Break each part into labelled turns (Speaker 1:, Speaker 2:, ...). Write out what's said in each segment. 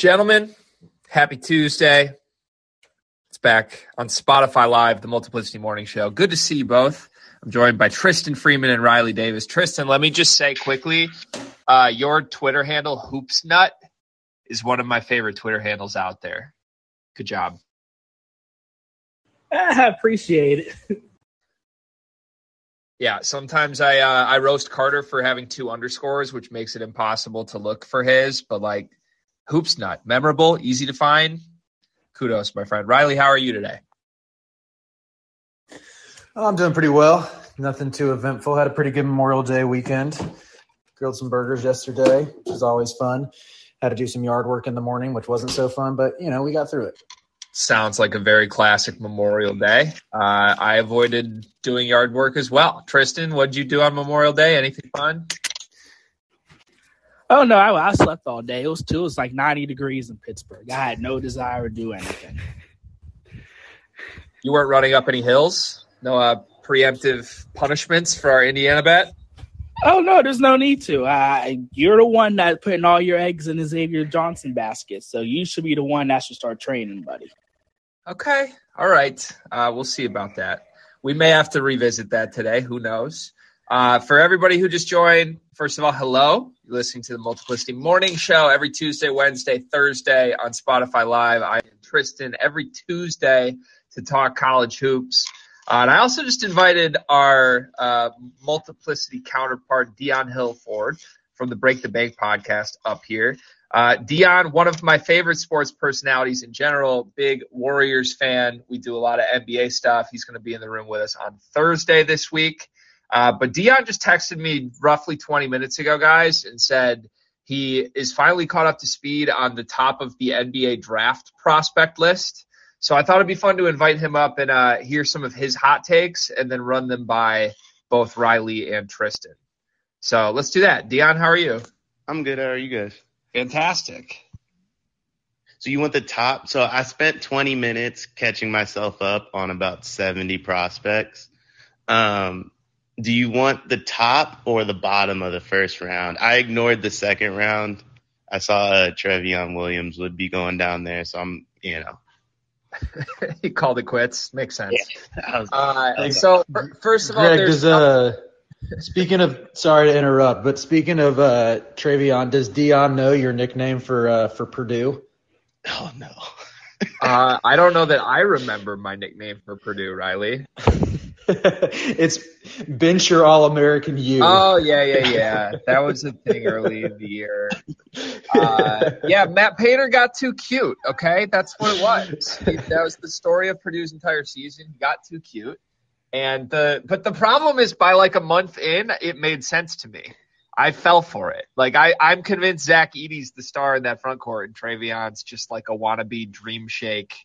Speaker 1: Gentlemen, happy Tuesday. It's back on Spotify Live, the Multiplicity Morning Show. Good to see you both. I'm joined by Tristan Freeman and Riley Davis. Tristan, let me just say quickly uh, your Twitter handle, Hoopsnut, is one of my favorite Twitter handles out there. Good job.
Speaker 2: I appreciate it.
Speaker 1: Yeah, sometimes I uh, I roast Carter for having two underscores, which makes it impossible to look for his. But like, hoops nut, memorable, easy to find. Kudos, my friend. Riley, how are you today?
Speaker 3: Oh, I'm doing pretty well. Nothing too eventful. Had a pretty good Memorial Day weekend. Grilled some burgers yesterday, which is always fun. Had to do some yard work in the morning, which wasn't so fun, but you know we got through it
Speaker 1: sounds like a very classic Memorial Day. Uh, I avoided doing yard work as well. Tristan, what did you do on Memorial Day? Anything fun?
Speaker 2: Oh no, I, I slept all day. It was too. It was like ninety degrees in Pittsburgh. I had no desire to do anything.
Speaker 1: You weren't running up any hills. No uh, preemptive punishments for our Indiana bet.
Speaker 2: Oh no, there's no need to. Uh, you're the one that putting all your eggs in the Xavier Johnson basket, so you should be the one that should start training, buddy.
Speaker 1: Okay, all right. Uh, we'll see about that. We may have to revisit that today. Who knows? Uh, for everybody who just joined, first of all, hello. You're listening to the Multiplicity Morning Show every Tuesday, Wednesday, Thursday on Spotify Live. I am Tristan every Tuesday to talk college hoops. Uh, and I also just invited our uh, multiplicity counterpart, Dion Hillford from the Break the Bank podcast up here. Uh, Dion, one of my favorite sports personalities in general, big Warriors fan. We do a lot of NBA stuff. He's going to be in the room with us on Thursday this week. Uh, but Dion just texted me roughly 20 minutes ago, guys, and said he is finally caught up to speed on the top of the NBA draft prospect list. So I thought it'd be fun to invite him up and uh, hear some of his hot takes and then run them by both Riley and Tristan. So let's do that. Dion, how are you?
Speaker 4: I'm good. How are you guys?
Speaker 1: Fantastic.
Speaker 4: So you want the top? So I spent 20 minutes catching myself up on about 70 prospects. Um, do you want the top or the bottom of the first round? I ignored the second round. I saw uh, Trevion Williams would be going down there, so I'm, you know,
Speaker 1: he called it quits. Makes sense. Yeah, uh, so first of all,
Speaker 3: Greg, does, uh, speaking of, sorry to interrupt, but speaking of uh, Trevion, does Dion know your nickname for uh, for Purdue?
Speaker 4: Oh no.
Speaker 1: uh, I don't know that I remember my nickname for Purdue, Riley.
Speaker 3: it's bench your All American you.
Speaker 1: Oh yeah, yeah, yeah. That was a thing early in the year. Uh, yeah, Matt Painter got too cute. Okay, that's what it was. that was the story of Purdue's entire season. He got too cute, and the but the problem is by like a month in, it made sense to me. I fell for it. Like I, I'm convinced Zach Edey's the star in that front court, and Trevion's just like a wannabe dream shake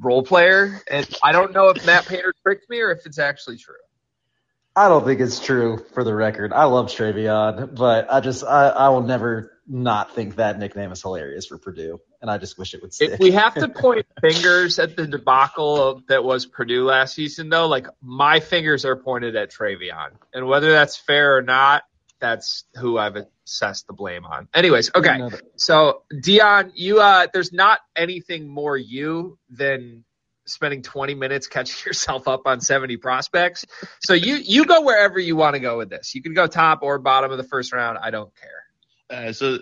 Speaker 1: role player. And I don't know if Matt Painter tricked me or if it's actually true.
Speaker 3: I don't think it's true for the record. I love Trevion, but I just I, I will never not think that nickname is hilarious for Purdue, and I just wish it would stick.
Speaker 1: If we have to point fingers at the debacle that was Purdue last season, though, like my fingers are pointed at Trevion, and whether that's fair or not, that's who I've assessed the blame on. Anyways, okay. So Dion, you uh there's not anything more you than spending 20 minutes catching yourself up on 70 prospects. So you you go wherever you want to go with this. You can go top or bottom of the first round. I don't care.
Speaker 4: Uh, so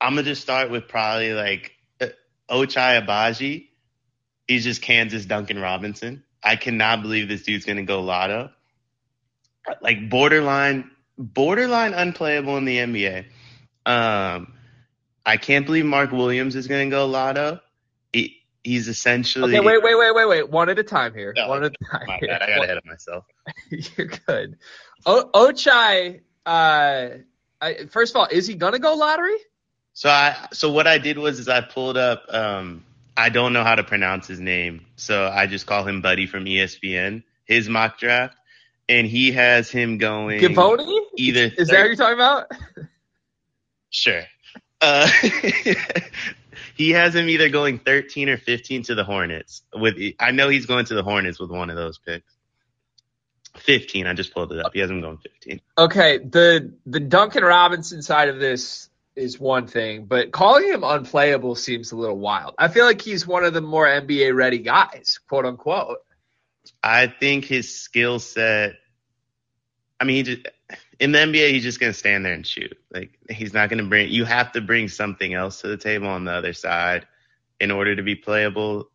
Speaker 4: I'm gonna just start with probably like uh, Ochai Agbaji. He's just Kansas Duncan Robinson. I cannot believe this dude's gonna go lotto. Like borderline borderline unplayable in the NBA. Um, I can't believe Mark Williams is going to go lotto. He, he's essentially.
Speaker 1: Okay, wait, wait, wait, wait, wait. One at a time here. No, One at a time.
Speaker 4: My bad. I got ahead of myself.
Speaker 1: You're good. O- Ochai. Uh, I, first of all, is he going to go lottery?
Speaker 4: So I, so what I did was is I pulled up. Um, I don't know how to pronounce his name, so I just call him Buddy from ESPN. His mock draft, and he has him going.
Speaker 1: Givony?
Speaker 4: Either
Speaker 1: is that what you're talking about?
Speaker 4: Sure. Uh, he has him either going 13 or 15 to the Hornets. With I know he's going to the Hornets with one of those picks. 15. I just pulled it up. He has him going 15.
Speaker 1: Okay, the the Duncan Robinson side of this is one thing, but calling him unplayable seems a little wild. I feel like he's one of the more NBA ready guys, quote unquote.
Speaker 4: I think his skill set. I mean, he just in the NBA, he's just gonna stand there and shoot. Like he's not gonna bring. You have to bring something else to the table on the other side in order to be playable.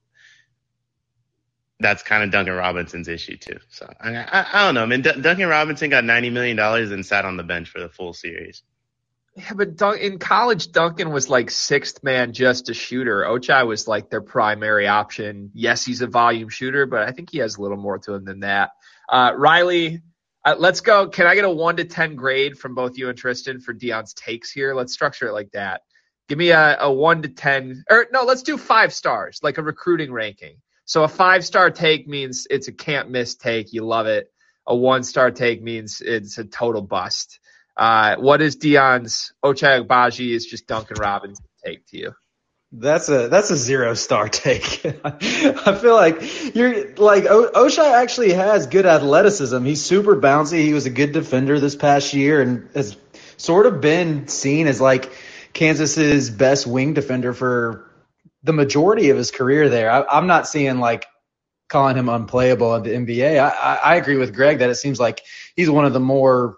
Speaker 4: That's kind of Duncan Robinson's issue too. So I, I, I don't know. I mean, D- Duncan Robinson got ninety million dollars and sat on the bench for the full series.
Speaker 1: Yeah, but Dun- in college, Duncan was like sixth man, just a shooter. Ochai was like their primary option. Yes, he's a volume shooter, but I think he has a little more to him than that. Uh, Riley, uh, let's go. Can I get a one to ten grade from both you and Tristan for Dion's takes here? Let's structure it like that. Give me a, a one to ten, or no, let's do five stars, like a recruiting ranking. So a five star take means it's a can't miss take. You love it. A one star take means it's a total bust. Uh, what is Dion's Ochai Agbaji is just Duncan Robinson take to you?
Speaker 3: That's a that's a zero star take. I feel like you're like o- Ochai actually has good athleticism. He's super bouncy. He was a good defender this past year and has sort of been seen as like Kansas's best wing defender for the majority of his career there. I, I'm not seeing like calling him unplayable in the NBA. I, I, I agree with Greg that it seems like he's one of the more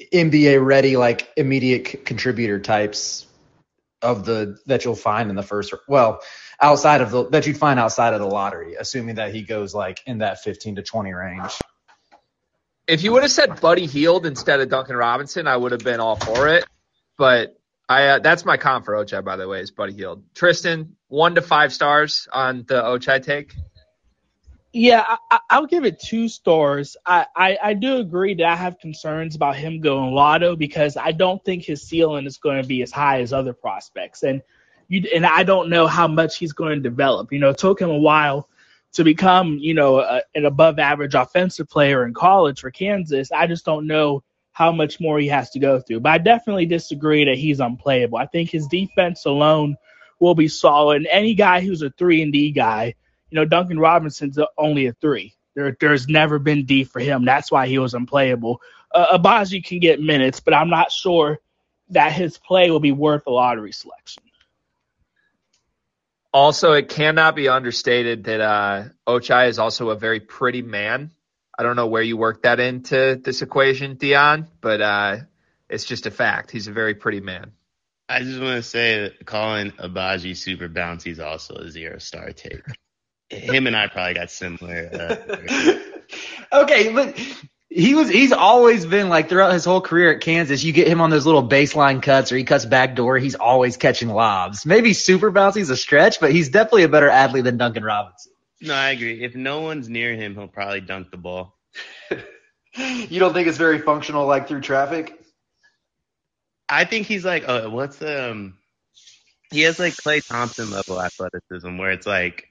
Speaker 3: NBA ready, like immediate c- contributor types of the that you'll find in the first well outside of the that you'd find outside of the lottery assuming that he goes like in that 15 to 20 range
Speaker 1: If you would have said Buddy Hield instead of Duncan Robinson, I would have been all for it. But I uh, that's my comp for Ochai, by the way, is Buddy Hield. Tristan, one to five stars on the Ochai take.
Speaker 2: Yeah, I, I- I'll give it two stars. I, I, I do agree that I have concerns about him going lotto because I don't think his ceiling is going to be as high as other prospects, and you and I don't know how much he's going to develop. You know, it took him a while to become you know a, an above average offensive player in college for Kansas. I just don't know how much more he has to go through. But I definitely disagree that he's unplayable. I think his defense alone will be solid. Any guy who's a three and D guy you know, Duncan Robinson's only a three. There, there's never been D for him. That's why he was unplayable. Uh, Agbaji can get minutes, but I'm not sure that his play will be worth a lottery selection.
Speaker 1: Also, it cannot be understated that uh, Ochai is also a very pretty man. I don't know where you work that into this equation, Dion, but uh, it's just a fact. He's a very pretty man.
Speaker 4: I just want to say that calling Agbaji super bouncy is also a zero star take. Him and I probably got similar. Uh,
Speaker 3: okay, but he was he's always been like throughout his whole career at Kansas, you get him on those little baseline cuts or he cuts back door, he's always catching lobs. Maybe super bouncy is a stretch, but he's definitely a better athlete than Duncan Robinson.
Speaker 4: no, I agree. If no one's near him, he'll probably dunk the ball.
Speaker 3: You don't think it's very functional like through traffic?
Speaker 4: I think he's like, oh, what's um, he has like Klay Thompson level athleticism where it's like,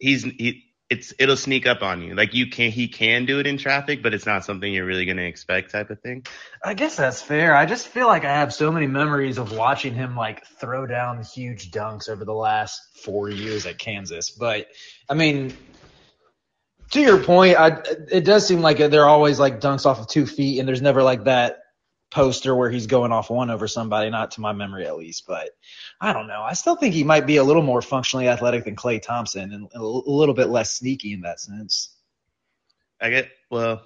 Speaker 4: he's, he, it's, it'll sneak up on you. Like you can, he can do it in traffic, but it's not something you're really going to expect type of thing.
Speaker 3: I guess that's fair. I just feel like I have so many memories of watching him like throw down huge dunks over the last four years at Kansas. But I mean, to your point, I, it does seem like they're always like dunks off of two feet, and there's never like that poster where he's going off one over somebody, not to my memory at least. But I don't know. I still think he might be a little more functionally athletic than Klay Thompson, and a little bit less sneaky in that sense.
Speaker 4: I get, well,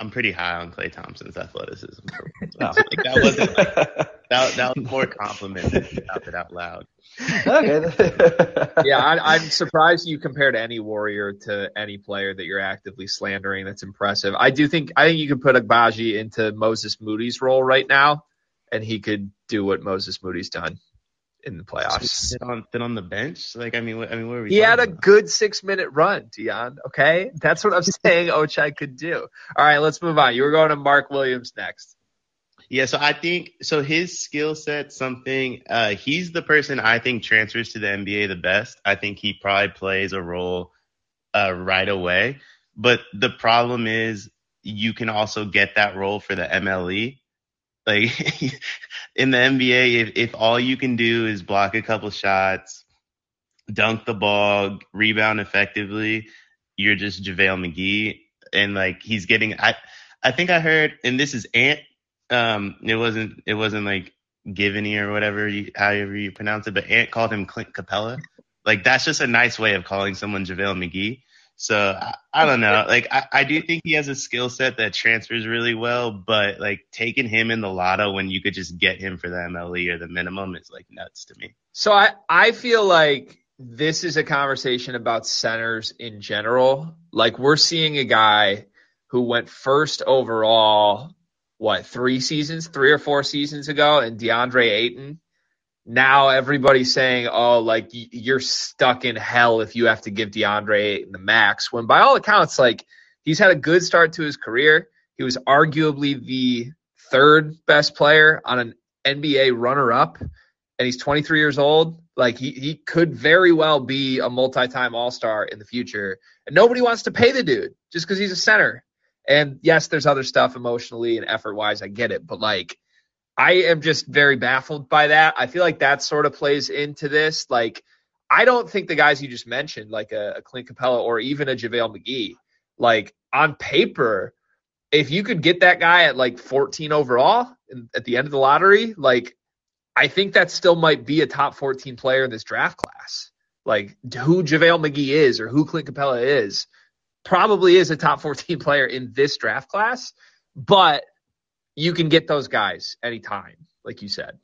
Speaker 4: I'm pretty high on Klay Thompson's athleticism.
Speaker 3: Oh.
Speaker 4: Like that wasn't like, that, that was more a compliment than shout it out loud.
Speaker 3: okay.
Speaker 1: yeah, I, I'm surprised you compared any warrior to any player that you're actively slandering. That's impressive. I do think I think you could put Agbaji into Moses Moody's role right now, and he could do what Moses Moody's done in the playoffs.
Speaker 4: Sit on, sit on the bench. Like, I mean, what, I mean, what are we?
Speaker 1: He had a
Speaker 4: about?
Speaker 1: good six minute run, Dion. Okay, that's what I'm saying. Ochai could do. All right, let's move on. You were going to Mark Williams next.
Speaker 4: Yeah, so I think so. His skill set, something. Uh, he's the person I think transfers to the NBA the best. I think he probably plays a role uh, right away. But the problem is, you can also get that role for the MLE. Like in the NBA, if if all you can do is block a couple shots, dunk the ball, rebound effectively, you're just JaVale McGee. And like he's getting, I I think I heard, and this is Ant um it wasn't it wasn't like Givney or whatever, you, however you pronounce it, but Ant called him Clint Capela. Like that's just a nice way of calling someone JaVale McGee. So I, I don't know. Like I, I do think he has a skill set that transfers really well, but like taking him in the lotto when you could just get him for the MLE or the minimum is like nuts to me.
Speaker 1: So I, I feel like this is a conversation about centers in general. Like we're seeing a guy who went first overall, what, three seasons, three or four seasons ago, and DeAndre Ayton. Now everybody's saying, oh, like you're stuck in hell if you have to give DeAndre Ayton the max. When by all accounts, like he's had a good start to his career. He was arguably the third best player on an NBA runner up, and he's 23 years old. Like he, he could very well be a multi-time all-star in the future. And nobody wants to pay the dude just because he's a center. And yes, there's other stuff emotionally and effort wise. I get it. But like, I am just very baffled by that. I feel like that sort of plays into this. Like, I don't think the guys you just mentioned, like a, a Clint Capela or even a JaVale McGee, like on paper, if you could get that guy at like 14 overall at the end of the lottery, like I think that still might be a top 14 player in this draft class. Like who JaVale McGee is or who Clint Capela is probably is a top 14 player in this draft class, but you can get those guys anytime, like you said.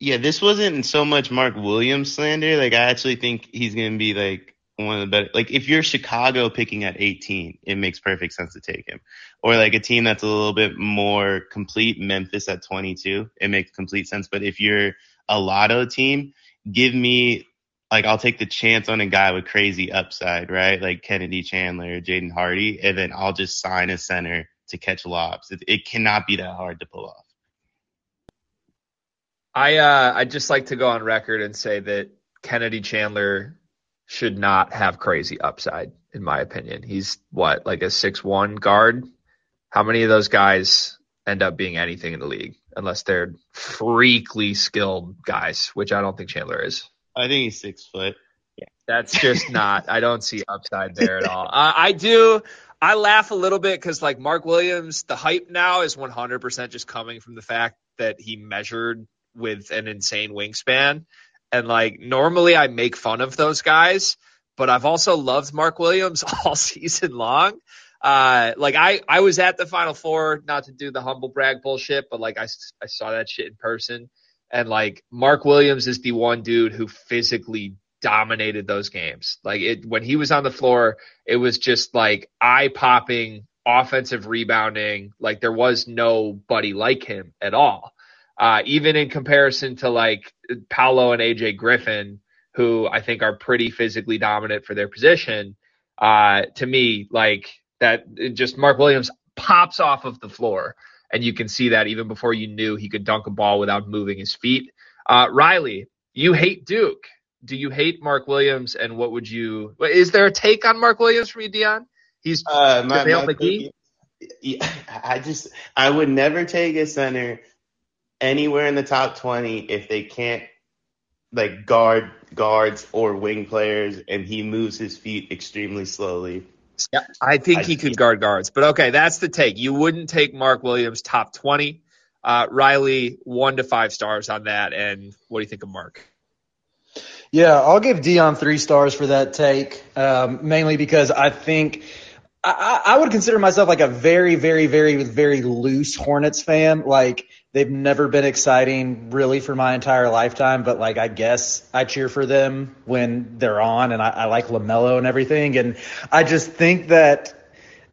Speaker 4: Yeah, this wasn't so much Mark Williams slander. Like I actually think he's going to be like one of the better. Like if you're Chicago picking at 18, it makes perfect sense to take him. Or like a team that's a little bit more complete, Memphis at 22, it makes complete sense. But if you're a lotto team, give me like I'll take the chance on a guy with crazy upside, right? Like Kennedy Chandler, Jaden Hardy, and then I'll just sign a center to catch lobs. It, it cannot be that hard to pull off.
Speaker 1: I uh I just like to go on record and say that Kennedy Chandler should not have crazy upside, in my opinion. He's what, like a six one guard? How many of those guys end up being anything in the league unless they're freakly skilled guys, which I don't think Chandler is.
Speaker 4: I think he's six foot.
Speaker 1: Yeah, that's just not. I don't see upside there at all. Uh, I do. I laugh a little bit because like Mark Williams, the hype now is 100% just coming from the fact that he measured with an insane wingspan. And like normally I make fun of those guys, but I've also loved Mark Williams all season long. Uh, like I, I was at the final four, not to do the humble brag bullshit, but like I, I saw that shit in person and like Mark Williams is the one dude who physically dominated those games. Like it when he was on the floor, it was just like eye popping offensive rebounding. Like there was nobody like him at all. Uh, even in comparison to like Paolo and AJ Griffin, who I think are pretty physically dominant for their position. Uh, to me, like that, just Mark Williams pops off of the floor and you can see that even before you knew he could dunk a ball without moving his feet. Uh, Riley, you hate Duke. Do you hate Mark Williams? And what would you? Is there a take on Mark Williams from you, Dion? He's uh, my, my
Speaker 4: McGee. Yeah, I just I would never take a center anywhere in the top twenty if they can't like guard guards or wing players, and he moves his feet extremely slowly.
Speaker 1: Yeah, I think I, he could guard guards. But okay, that's the take. You wouldn't take Mark Williams top 20. Uh, Riley, one to five stars on that. And what do you think of Mark?
Speaker 3: Yeah, I'll give Dion three stars for that take, um, mainly because I think I, I would consider myself like a very, very, very, very loose Hornets fan. Like they've never been exciting really for my entire lifetime, but like I guess I cheer for them when they're on, and I, I like LaMelo and everything, and I just think that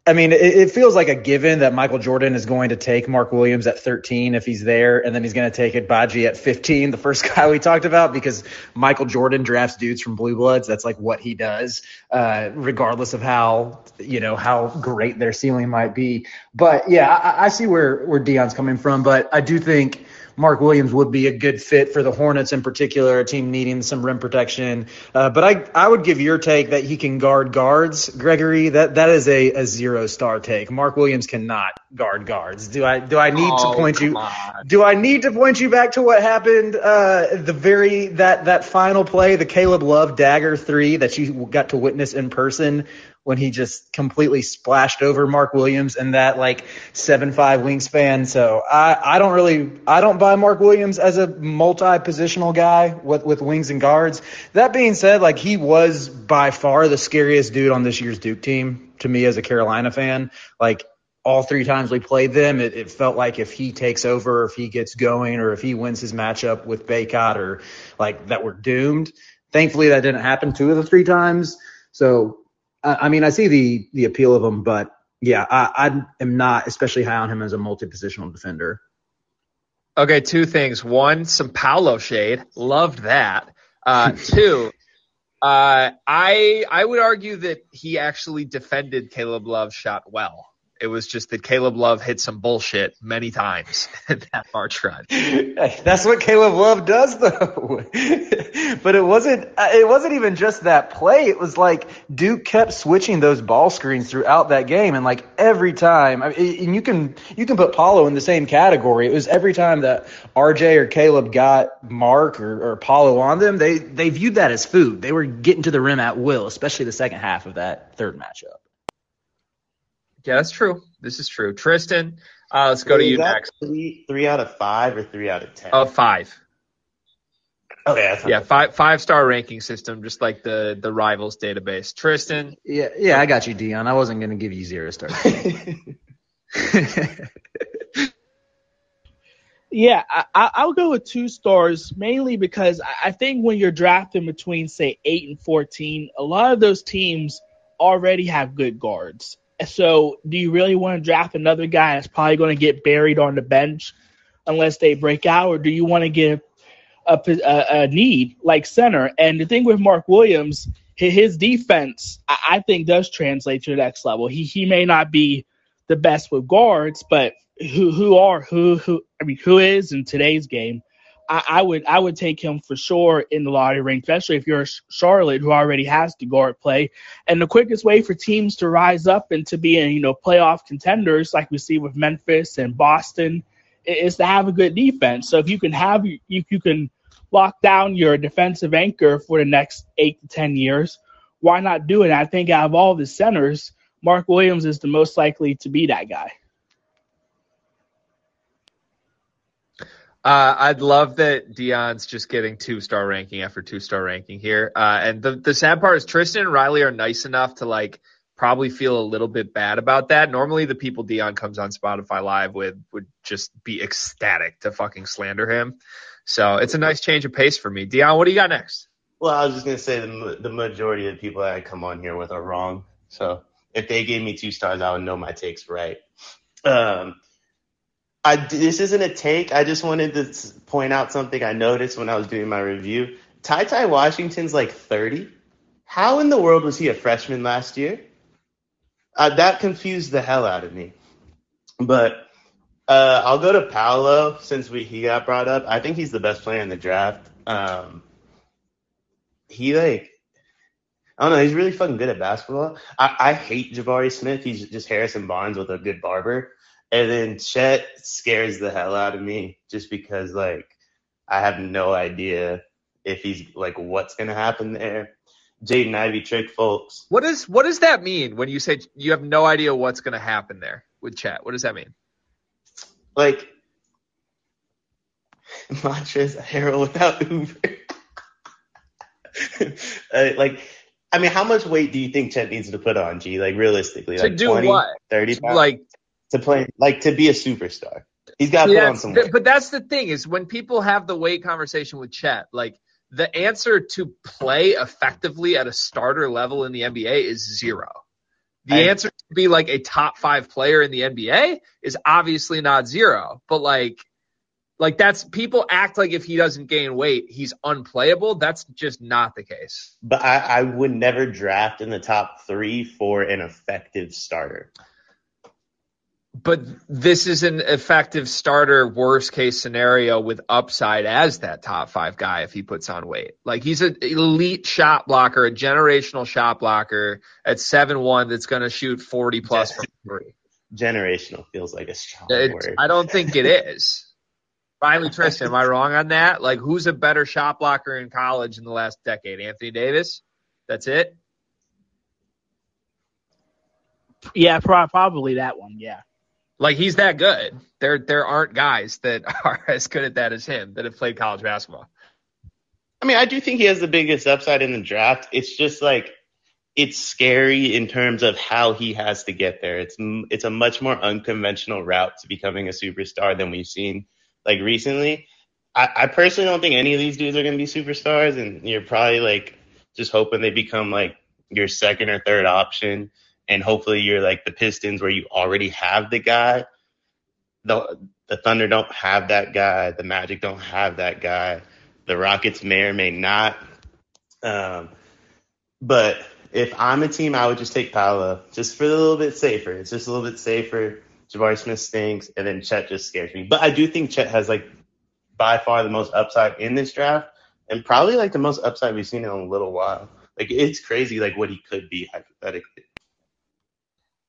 Speaker 3: I mean, it, it, feels like a given that Michael Jordan is going to take Mark Williams at 13 if he's there, and then he's going to take Agbaji at 15, the first guy we talked about, because Michael Jordan drafts dudes from Blue Bloods. That's like what he does, uh, regardless of how you know how great their ceiling might be. But yeah, I, I see where where Dion's coming from, but I do think Mark Williams would be a good fit for the Hornets in particular, a team needing some rim protection. Uh, but I, I would give your take that he can guard guards, Gregory. That that is a, a zero star take. Mark Williams cannot guard guards. Do I do I need oh, to point you? On. Do I need to point you back to what happened? Uh, the very that that final play, the Caleb Love dagger three that you got to witness in person when he just completely splashed over Mark Williams and that like seven five wingspan. So I, I don't really I don't buy Mark Williams as a multi positional guy with with wings and guards. That being said, like he was by far the scariest dude on this year's Duke team to me as a Carolina fan. Like all three times we played them, it, it, felt like if he takes over, if he gets going, or if he wins his matchup with Bacot, or like that we're doomed. Thankfully, that didn't happen two of the three times. So I mean, I see the the appeal of him, but yeah, I, I am not especially high on him as a multi-positional defender.
Speaker 1: Okay, two things. One, some Paolo shade. Loved that. Uh, two, uh, I I would argue that he actually defended Caleb Love's shot well. It was just that Caleb Love hit some bullshit many times in that March run.
Speaker 3: That's what Caleb Love does, though. but it wasn't. Uh, it wasn't even just that play. It was like Duke kept switching those ball screens throughout that game, and like every time, I mean, and you can you can put Paolo in the same category. It was every time that RJ or Caleb got Mark or, or Paolo on them, they they viewed that as food. They were getting to the rim at will, especially the second half of that third matchup.
Speaker 1: Yeah, that's true. This is true. Tristan, uh, let's go to you next.
Speaker 4: Three, three out of five or three out of ten?
Speaker 1: Oh, five.
Speaker 4: Okay,
Speaker 1: yeah, five five star ranking system, just like the the rivals database. Tristan.
Speaker 3: Yeah, yeah, I got you, Dion. I wasn't going to give you zero stars.
Speaker 2: yeah, I, I'll go with two stars mainly because I think when you're drafting between say eight and fourteen, a lot of those teams already have good guards. So, do you really want to draft another guy that's probably going to get buried on the bench unless they break out, or do you want to give a, a, a need like center? And the thing with Mark Williams, his defense, I think, does translate to the next level. He he may not be the best with guards, but who who are who who I mean who is in today's game I, I, would I would take him for sure in the lottery ring, especially if you're Charlotte who already has the guard play. And the quickest way for teams to rise up and to be in you know playoff contenders like we see with Memphis and Boston is to have a good defense. So if you can have you you can lock down your defensive anchor for the next eight to ten years, why not do it? I think out of all the centers, Mark Williams is the most likely to be that guy.
Speaker 1: Uh, I'd love that Dion's just getting two star ranking after two star ranking here. Uh, and the, the sad part is Tristan and Riley are nice enough to like probably feel a little bit bad about that. Normally the people Dion comes on Spotify live with would just be ecstatic to fucking slander him. So it's a nice change of pace for me. Dion, what do you got next?
Speaker 4: Well, I was just gonna say the the majority of the people that I come on here with are wrong. So if they gave me two stars, I would know my takes right. Um, I, this isn't a take. I just wanted to point out something I noticed when I was doing my review. Ty Ty Washington's like 30. How in the world was he a freshman last year? Uh, that confused the hell out of me. But uh, I'll go to Paolo since we he got brought up. I think he's the best player in the draft. Um, he like I don't know. He's really fucking good at basketball. I, I hate Jabari Smith. He's just Harrison Barnes with a good barber. And then Chet scares the hell out of me just because like I have no idea if he's like what's gonna happen there. Jaden Ivey trick folks.
Speaker 1: What does what does that mean when you say you have no idea what's gonna happen there with Chet? What does that mean?
Speaker 4: Like Montrezl Harrell without Uber. uh, like I mean, how much weight do you think Chet needs to put on, G? Like realistically,
Speaker 1: to
Speaker 4: like
Speaker 1: do
Speaker 4: 20,
Speaker 1: what?
Speaker 4: 30 pounds?
Speaker 1: Like
Speaker 4: to play like to be a superstar. He's got to put on some weight.
Speaker 1: But that's the thing is when people have the weight conversation with Chet, like the answer to play effectively at a starter level in the NBA is zero. The
Speaker 4: I,
Speaker 1: answer to be like a top five player in the NBA is obviously not zero, but like, like that's people act like if he doesn't gain weight, he's unplayable. That's just not the case.
Speaker 4: But I, I would never draft in the top three for an effective starter.
Speaker 1: But this is an effective starter, worst case scenario with upside as that top five guy if he puts on weight. Like he's an elite shot blocker, a generational shot blocker at seven one that's going to shoot forty plus from three.
Speaker 4: Generational feels like a strong
Speaker 1: It-
Speaker 4: word.
Speaker 1: I don't think it is. Finally, Tristan, am I wrong on that? Like, who's a better shot blocker in college in the last decade? Anthony Davis. That's it.
Speaker 2: Yeah, probably that one. Yeah.
Speaker 1: Like he's that good. There there aren't guys that are as good at that as him that have played college basketball.
Speaker 4: I mean, I do think he has the biggest upside in the draft. It's just like it's scary in terms of how he has to get there. It's it's a much more unconventional route to becoming a superstar than we've seen like recently. I, I personally don't think any of these dudes are going to be superstars, and you're probably like just hoping they become like your second or third option, and hopefully you're like the Pistons where you already have the guy. The the Thunder don't have that guy. The Magic don't have that guy. The Rockets may or may not. Um, but if I'm a team, I would just take Paolo just for a little bit safer. It's just a little bit safer. Jabari Smith stinks, and then Chet just scares me. But I do think Chet has like by far the most upside in this draft, and probably like the most upside we've seen in a little while. Like it's crazy, like what he could be hypothetically.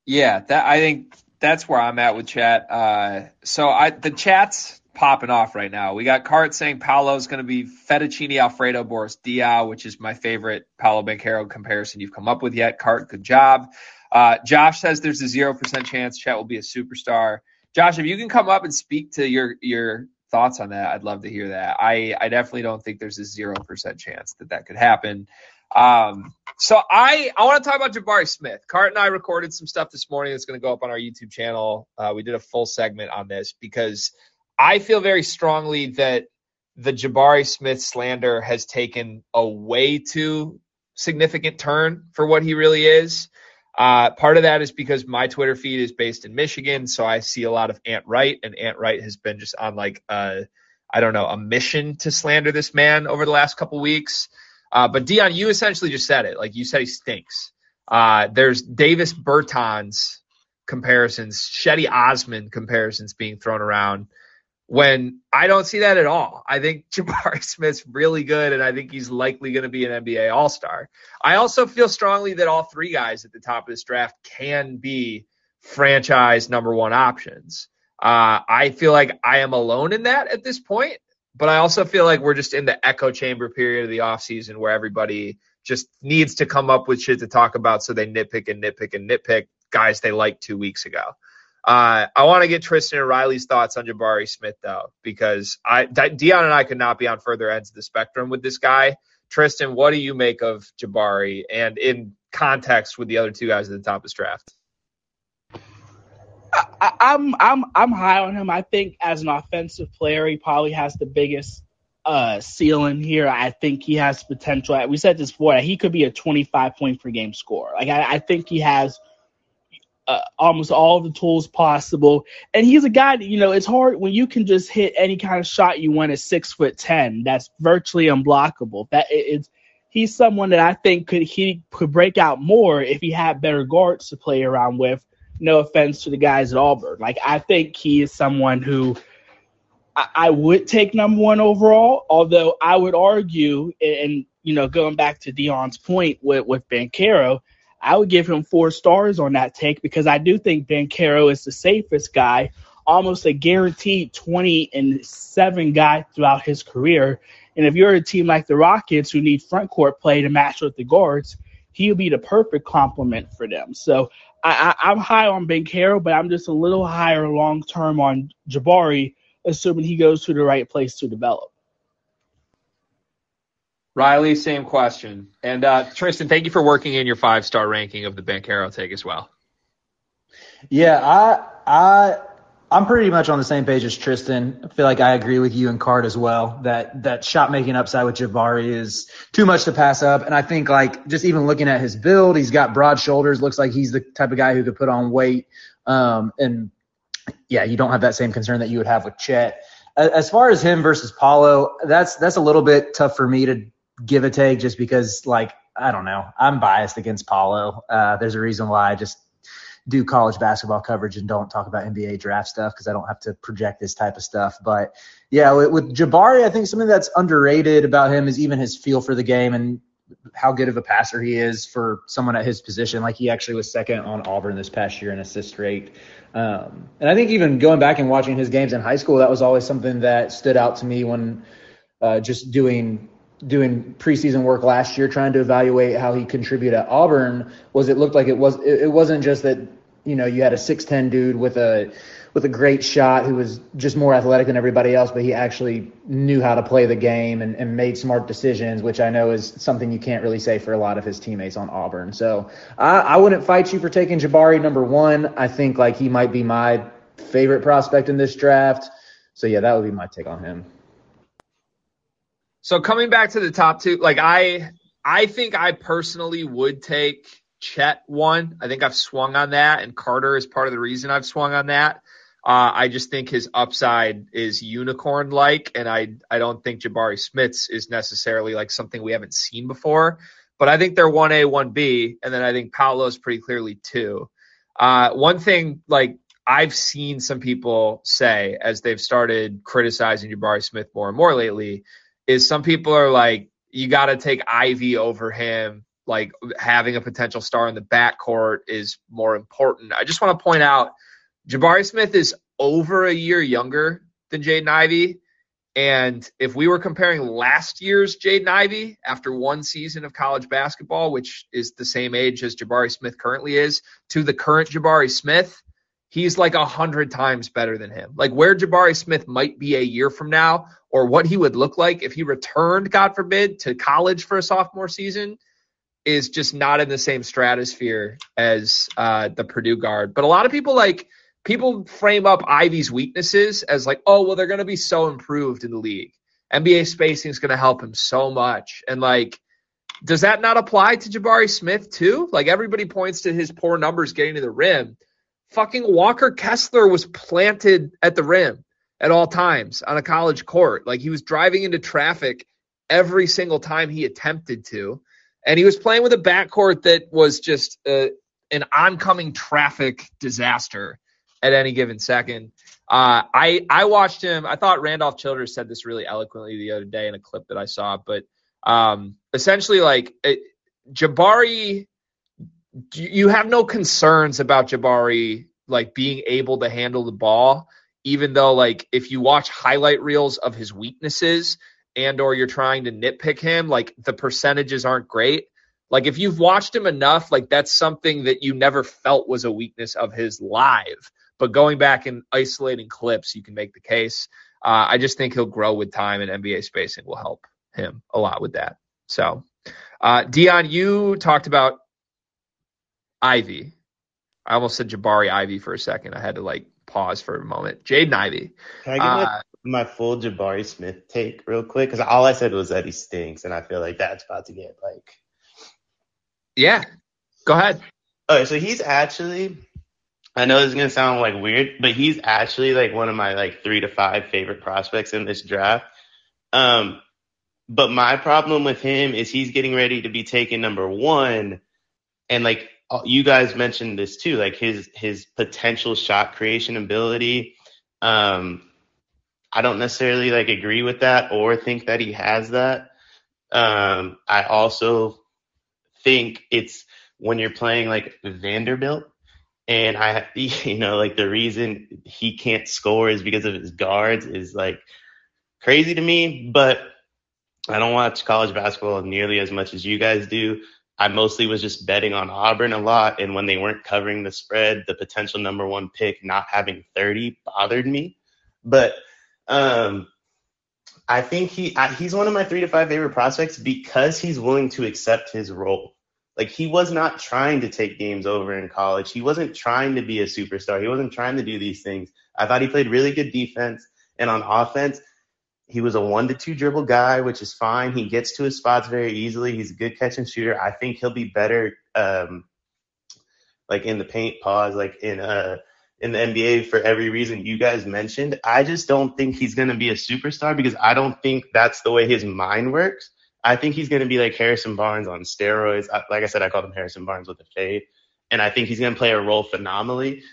Speaker 1: Yeah, that I think that's where I'm at with chat. Uh, so I the chats popping off right now. We got Cart saying Paolo's going to be fettuccine Alfredo Boris Diaw, which is my favorite Paolo Banchero comparison you've come up with yet. Cart, good job. Uh, Josh says there's a zero percent chance Chet will be a superstar. Josh, if you can come up and speak to your your thoughts on that, I'd love to hear that. I I definitely don't think there's a zero percent chance that that could happen. Um, so I I want to talk about Jabari Smith. Cart and I recorded some stuff this morning that's going to go up on our YouTube channel. Uh, we did a full segment on this because I feel very strongly that the Jabari Smith slander has taken a way too significant turn for what he really is. Uh, part of that is because my Twitter feed is based in Michigan, so I see a lot of Ant Wright, and Ant Wright has been just on like a, I don't know, a mission to slander this man over the last couple weeks. Uh, but Dion, you essentially just said it. Like you said, he stinks. Uh, there's Davis Bertans comparisons, Cedi Osman comparisons being thrown around when I don't see that at all. I think Jabari Smith's really good, and I think he's likely going to be an NBA All Star. I also feel strongly that all three guys at the top of this draft can be franchise number one options. Uh, I feel like I am alone in that at this point, but I also feel like we're just in the echo chamber period of the offseason where everybody just needs to come up with shit to talk about so they nitpick and nitpick and nitpick guys they liked two weeks ago. Uh, I want to get Tristan and Riley's thoughts on Jabari Smith though, because I Dion and I could not be on further ends of the spectrum with this guy. Tristan, what do you make of Jabari, and in context with the other two guys at the top of this draft?
Speaker 2: I, I'm I'm I'm high on him. I think as an offensive player, he probably has the biggest uh, ceiling here. I think he has potential. We said this before. He could be a 25 point per game scorer. Like I, I think he has uh, almost all the tools possible. And he's a guy that, you know, it's hard when you can just hit any kind of shot you want at six foot ten. That's virtually unblockable. That it's he's someone that I think could he could break out more if he had better guards to play around with. No offense to the guys at Auburn. Like I think he is someone who I, I would take number one overall, although I would argue and you know, going back to Dion's point with, with Banchero, I would give him four stars on that take because I do think Banchero is the safest guy, almost a guaranteed 20 and 7 guy throughout his career. And if you're a team like the Rockets who need front court play to match with the guards, he'll be the perfect complement for them. So I, I, am high on Banchero, but I'm just a little higher long term on Jabari, assuming he goes to the right place to develop.
Speaker 1: Riley, same question. And uh, Tristan, thank you for working in your five star ranking of the Banchero take as well.
Speaker 3: Yeah, I I I'm pretty much on the same page as Tristan. I feel like I agree with you and Cart as well that that shot making upside with Jabari is too much to pass up. And I think like just even looking at his build, he's got broad shoulders. Looks like he's the type of guy who could put on weight. Um, and yeah, you don't have that same concern that you would have with Chet. As far as him versus Paolo, that's that's a little bit tough for me to give a take just because like I don't know. I'm biased against Paolo. Uh, there's a reason why I just do college basketball coverage and don't talk about NBA draft stuff because I don't have to project this type of stuff. But yeah, with, with Jabari, I think something that's underrated about him is even his feel for the game and how good of a passer he is for someone at his position. Like he actually was second on Auburn this past year in assist rate. Um, and I think even going back and watching his games in high school, that was always something that stood out to me when uh, just doing doing preseason work last year trying to evaluate how he contributed at Auburn was it looked like it was it, wasn't just that you know, you had a 6'10 dude with a with a great shot who was just more athletic than everybody else, but he actually knew how to play the game and, and made smart decisions, which I know is something you can't really say for a lot of his teammates on Auburn. So I, I wouldn't fight you for taking Jabari number one. I think like he might be my favorite prospect in this draft. So yeah, that would be my take on him.
Speaker 1: So coming back to the top two, like I I think I personally would take Chet one. I think I've swung on that, and Carter is part of the reason I've swung on that. Uh, I just think his upside is unicorn like, and I I don't think Jabari Smith's is necessarily like something we haven't seen before. But I think they're one A, one B, and then I think Paolo's pretty clearly two. Uh, one thing like I've seen some people say as they've started criticizing Jabari Smith more and more lately is some people are like, you got to take Ivey over him like having a potential star in the backcourt is more important. I just want to point out Jabari Smith is over a year younger than Jaden Ivey. And if we were comparing last year's Jaden Ivey after one season of college basketball, which is the same age as Jabari Smith currently is, to the current Jabari Smith, he's like a hundred times better than him. Like where Jabari Smith might be a year from now, or what he would look like if he returned, God forbid, to college for a sophomore season is just not in the same stratosphere as uh, the Purdue guard. But a lot of people like people frame up Ivey's weaknesses as like, oh, well, they're going to be so improved in the league. NBA spacing is going to help him so much. And like, does that not apply to Jabari Smith too? Like everybody points to his poor numbers getting to the rim. Fucking Walker Kessler was planted at the rim at all times on a college court. Like he was driving into traffic every single time he attempted to and he was playing with a backcourt that was just uh, an oncoming traffic disaster at any given second. Uh, I I watched him. I thought Randolph Childress said this really eloquently the other day in a clip that I saw. But um, essentially, like it, Jabari, you have no concerns about Jabari like being able to handle the ball, even though like if you watch highlight reels of his weaknesses, and or you're trying to nitpick him, like the percentages aren't great. Like if you've watched him enough, like that's something that you never felt was a weakness of his live. But going back and isolating clips, you can make the case. Uh, I just think he'll grow with time, and NBA spacing will help him a lot with that. So, uh, Dion, you talked about Ivey. I almost said Jabari Ivey for a second. I had to like pause for a moment. Jaden Ivey.
Speaker 4: Can I get uh, my, full Jabari Smith take real quick? Because all I said was that he stinks, and I feel like that's about to get like.
Speaker 1: Yeah, go ahead.
Speaker 4: Okay, so he's actually. I know this is gonna sound like weird, but he's actually like one of my like three to five favorite prospects in this draft. Um, but my problem with him is he's getting ready to be taken number one, and like you guys mentioned this too, like his his potential shot creation ability. Um, I don't necessarily like agree with that or think that he has that. Um, I also think it's when you're playing like Vanderbilt, and I, you know, like the reason he can't score is because of his guards is like crazy to me. But I don't watch college basketball nearly as much as you guys do. I mostly was just betting on Auburn a lot. And when they weren't covering the spread, the potential number one pick not having 30 bothered me. But um, I think he I, he's one of my three to five favorite prospects because he's willing to accept his role. Like he was not trying to take games over in college. He wasn't trying to be a superstar. He wasn't trying to do these things. I thought he played really good defense and on offense he was a one to two dribble guy, which is fine. He gets to his spots very easily. He's a good catch and shooter. I think he'll be better, um, like in the paint pause, like in uh in the NBA for every reason you guys mentioned. I just don't think he's gonna be a superstar because I don't think that's the way his mind works. I think he's gonna be like Harrison Barnes on steroids. Like I said, I called him Harrison Barnes with a fade, and I think he's gonna play a role phenomenally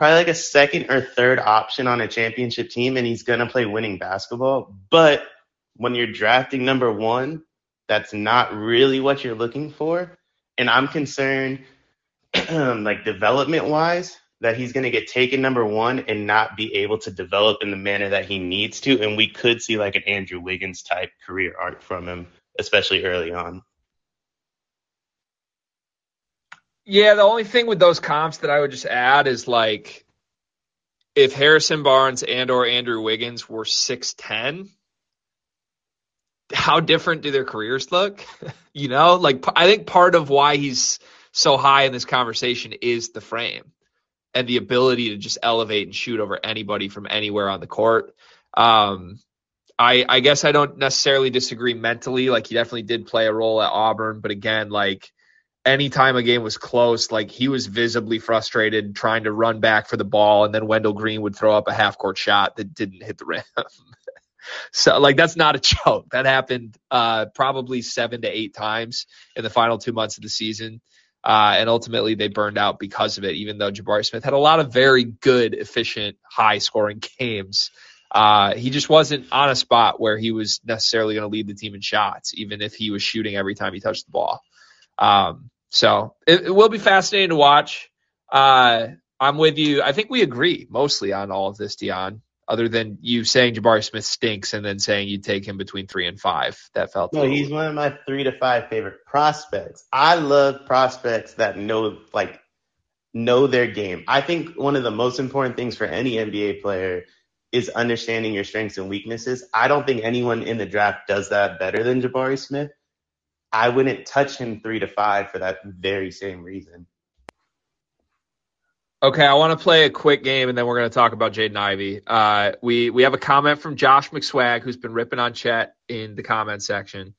Speaker 4: probably like a second or third option on a championship team, and he's gonna play winning basketball. But when you're drafting number one, that's not really what you're looking for. And I'm concerned, like development wise, that he's going to get taken number one and not be able to develop in the manner that he needs to. And we could see like an Andrew Wiggins type career arc from him, especially early on.
Speaker 1: Yeah, the only thing with those comps that I would just add is like if Harrison Barnes and or Andrew Wiggins were 6'10, how different do their careers look? you know, like I think part of why he's so high in this conversation is the frame and the ability to just elevate and shoot over anybody from anywhere on the court. Um, I, I guess I don't necessarily disagree mentally. Like he definitely did play a role at Auburn, but again, like anytime a game was close, like he was visibly frustrated trying to run back for the ball, and then Wendell Green would throw up a half court shot that didn't hit the rim. so like that's not a joke. That happened uh, probably seven to eight times in the final two months of the season. Uh, and ultimately they burned out because of it, even though Jabari Smith had a lot of very good, efficient, high scoring games. Uh, he just wasn't on a spot where he was necessarily going to lead the team in shots, even if he was shooting every time he touched the ball. Um, so it, it, will be fascinating to watch. Uh, I'm with you. I think we agree mostly on all of this, Dion. Other than you saying Jabari Smith stinks and then saying you'd take him between three and five. That felt
Speaker 4: no. He's one of my three to five favorite prospects. I love prospects that know like know their game. I think one of the most important things for any NBA player is understanding your strengths and weaknesses. I don't think anyone in the draft does that better than Jabari Smith. I wouldn't touch him three to five for that very same reason.
Speaker 1: Okay, I want to play a quick game and then we're going to talk about Jaden Ivey. Uh, we we have a comment from Josh McSwag who's been ripping on Chet in the comment section.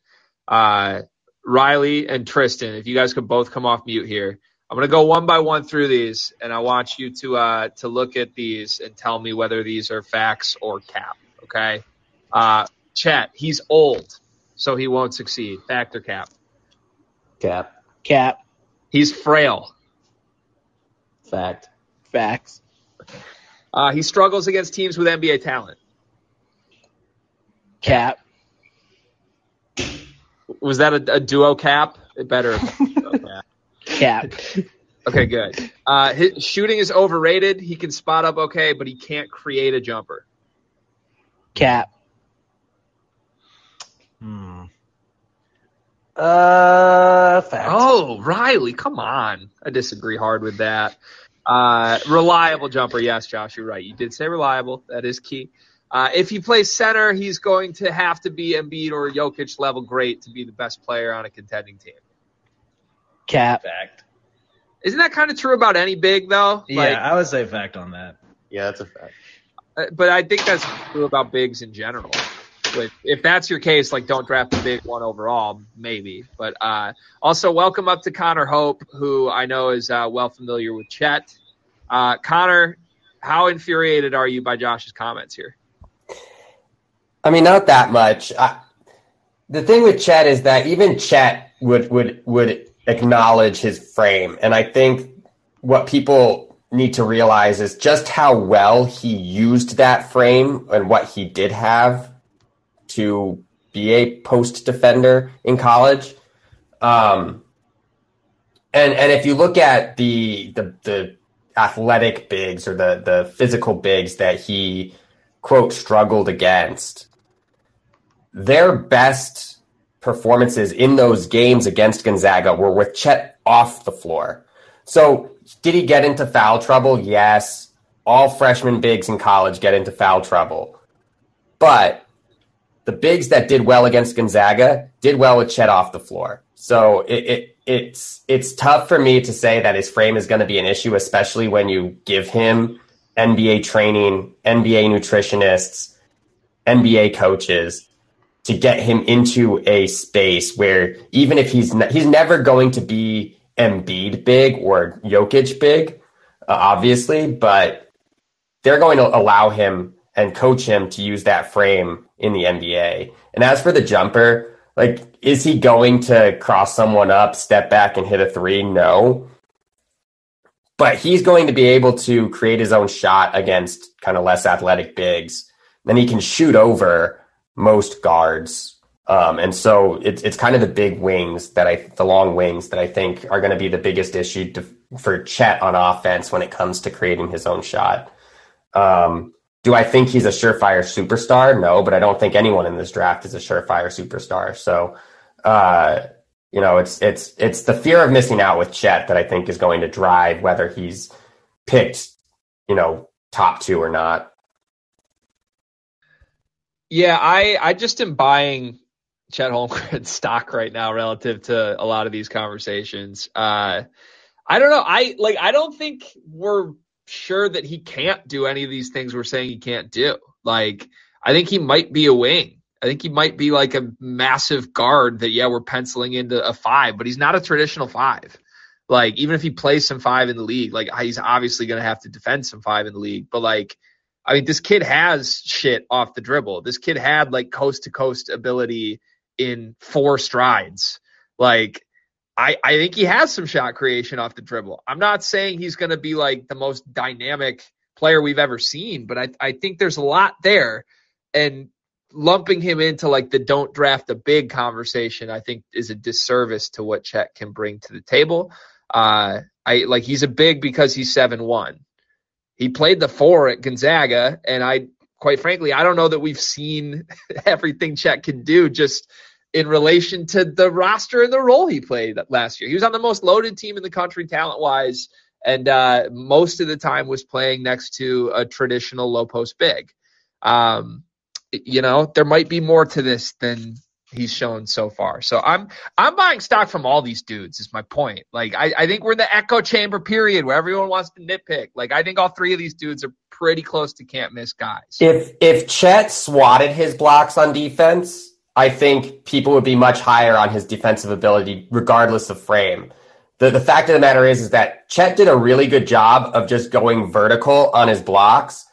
Speaker 1: Uh, Riley and Tristan, if you guys could both come off mute here. I'm going to go one by one through these, and I want you to uh, to look at these and tell me whether these are facts or cap. Okay, uh, Chet, he's old so he won't succeed. Fact or cap?
Speaker 5: Cap.
Speaker 2: Cap.
Speaker 1: He's frail.
Speaker 5: Fact.
Speaker 2: Facts.
Speaker 1: Uh, he struggles against teams with NBA talent.
Speaker 2: Cap.
Speaker 1: Was that a, a duo cap? It better.
Speaker 2: cap.
Speaker 1: Okay, good. Uh, his shooting is overrated. He can spot up okay, but he can't create a jumper.
Speaker 2: Cap.
Speaker 5: Hmm. Uh, fact.
Speaker 1: Oh, Riley, come on. I disagree hard with that. Uh, reliable jumper. Yes, Josh, you're right. You did say reliable. That is key. Uh, if he plays center, he's going to have to be Embiid or Jokic level great to be the best player on a contending team.
Speaker 2: Cap.
Speaker 5: Fact.
Speaker 1: Isn't that kind of true about any big though?
Speaker 5: Yeah, like, I would say fact on that.
Speaker 4: Yeah, that's a fact.
Speaker 1: Uh, but I think that's true about bigs in general if that's your case, like don't draft the big one overall, maybe. But uh, also welcome up to Connor Hope, who I know is uh, well familiar with Chet. Uh, Connor, how infuriated are you by Josh's comments here?
Speaker 6: I mean, not that much. I, the thing with Chet is that even Chet would would would acknowledge his frame, and I think what people need to realize is just how well he used that frame and what he did have to be a post defender in college. Um, and and if you look at the the the athletic bigs or the the physical bigs that he quote struggled against, their best performances in those games against Gonzaga were with Chet off the floor. So did he get into foul trouble? Yes. All freshman bigs in college get into foul trouble. But the bigs that did well against Gonzaga did well with Chet off the floor. So it, it it's it's tough for me to say that his frame is going to be an issue, especially when you give him NBA training, NBA nutritionists, NBA coaches to get him into a space where even if he's ne- he's never going to be Embiid big or Jokic big, uh, obviously, but they're going to allow him and coach him to use that frame in the NBA. And as for the jumper, like, is he going to cross someone up, step back, and hit a three? No. But he's going to be able to create his own shot against kind of less athletic bigs. Then he can shoot over most guards. Um, and so it's it's kind of the big wings that I the long wings that I think are going to be the biggest issue to, for Chet on offense when it comes to creating his own shot. Um, do I think he's a surefire superstar? No, but I don't think anyone in this draft is a surefire superstar. So, uh, you know, it's it's it's the fear of missing out with Chet that I think is going to drive whether he's picked, you know, top two or not.
Speaker 1: Yeah, I I just am buying Chet Holmgren stock right now relative to a lot of these conversations. Uh, I don't know. I like. I don't think we're sure that he can't do any of these things we're saying he can't do. Like, I think he might be a wing. I think he might be like a massive guard that yeah we're penciling into a five, but he's not a traditional five. Like even if he plays some five in the league, like he's obviously going to have to defend some five in the league. But like, I mean, this kid has shit off the dribble. This kid had like coast to coast ability in four strides. Like I, I think he has some shot creation off the dribble. I'm not saying he's going to be like the most dynamic player we've ever seen, but I, I think there's a lot there. And lumping him into like the don't draft a big conversation, I think is a disservice to what Chet can bring to the table. Uh, I like he's a big because he's seven one. He played the four at Gonzaga, and I quite frankly I don't know that we've seen everything Chet can do just in relation to the roster and the role he played last year. He was on the most loaded team in the country talent wise, and uh, most of the time was playing next to a traditional low post big. Um, you know, there might be more to this than he's shown so far. So I'm I'm buying stock from all these dudes. Is my point. Like I, I think we're in the echo chamber period where everyone wants to nitpick. Like I think all three of these dudes are pretty close to can't miss guys.
Speaker 6: If if Chet swatted his blocks on defense, I think people would be much higher on his defensive ability, regardless of frame. The, the fact of the matter is, is that Chet did a really good job of just going vertical on his blocks,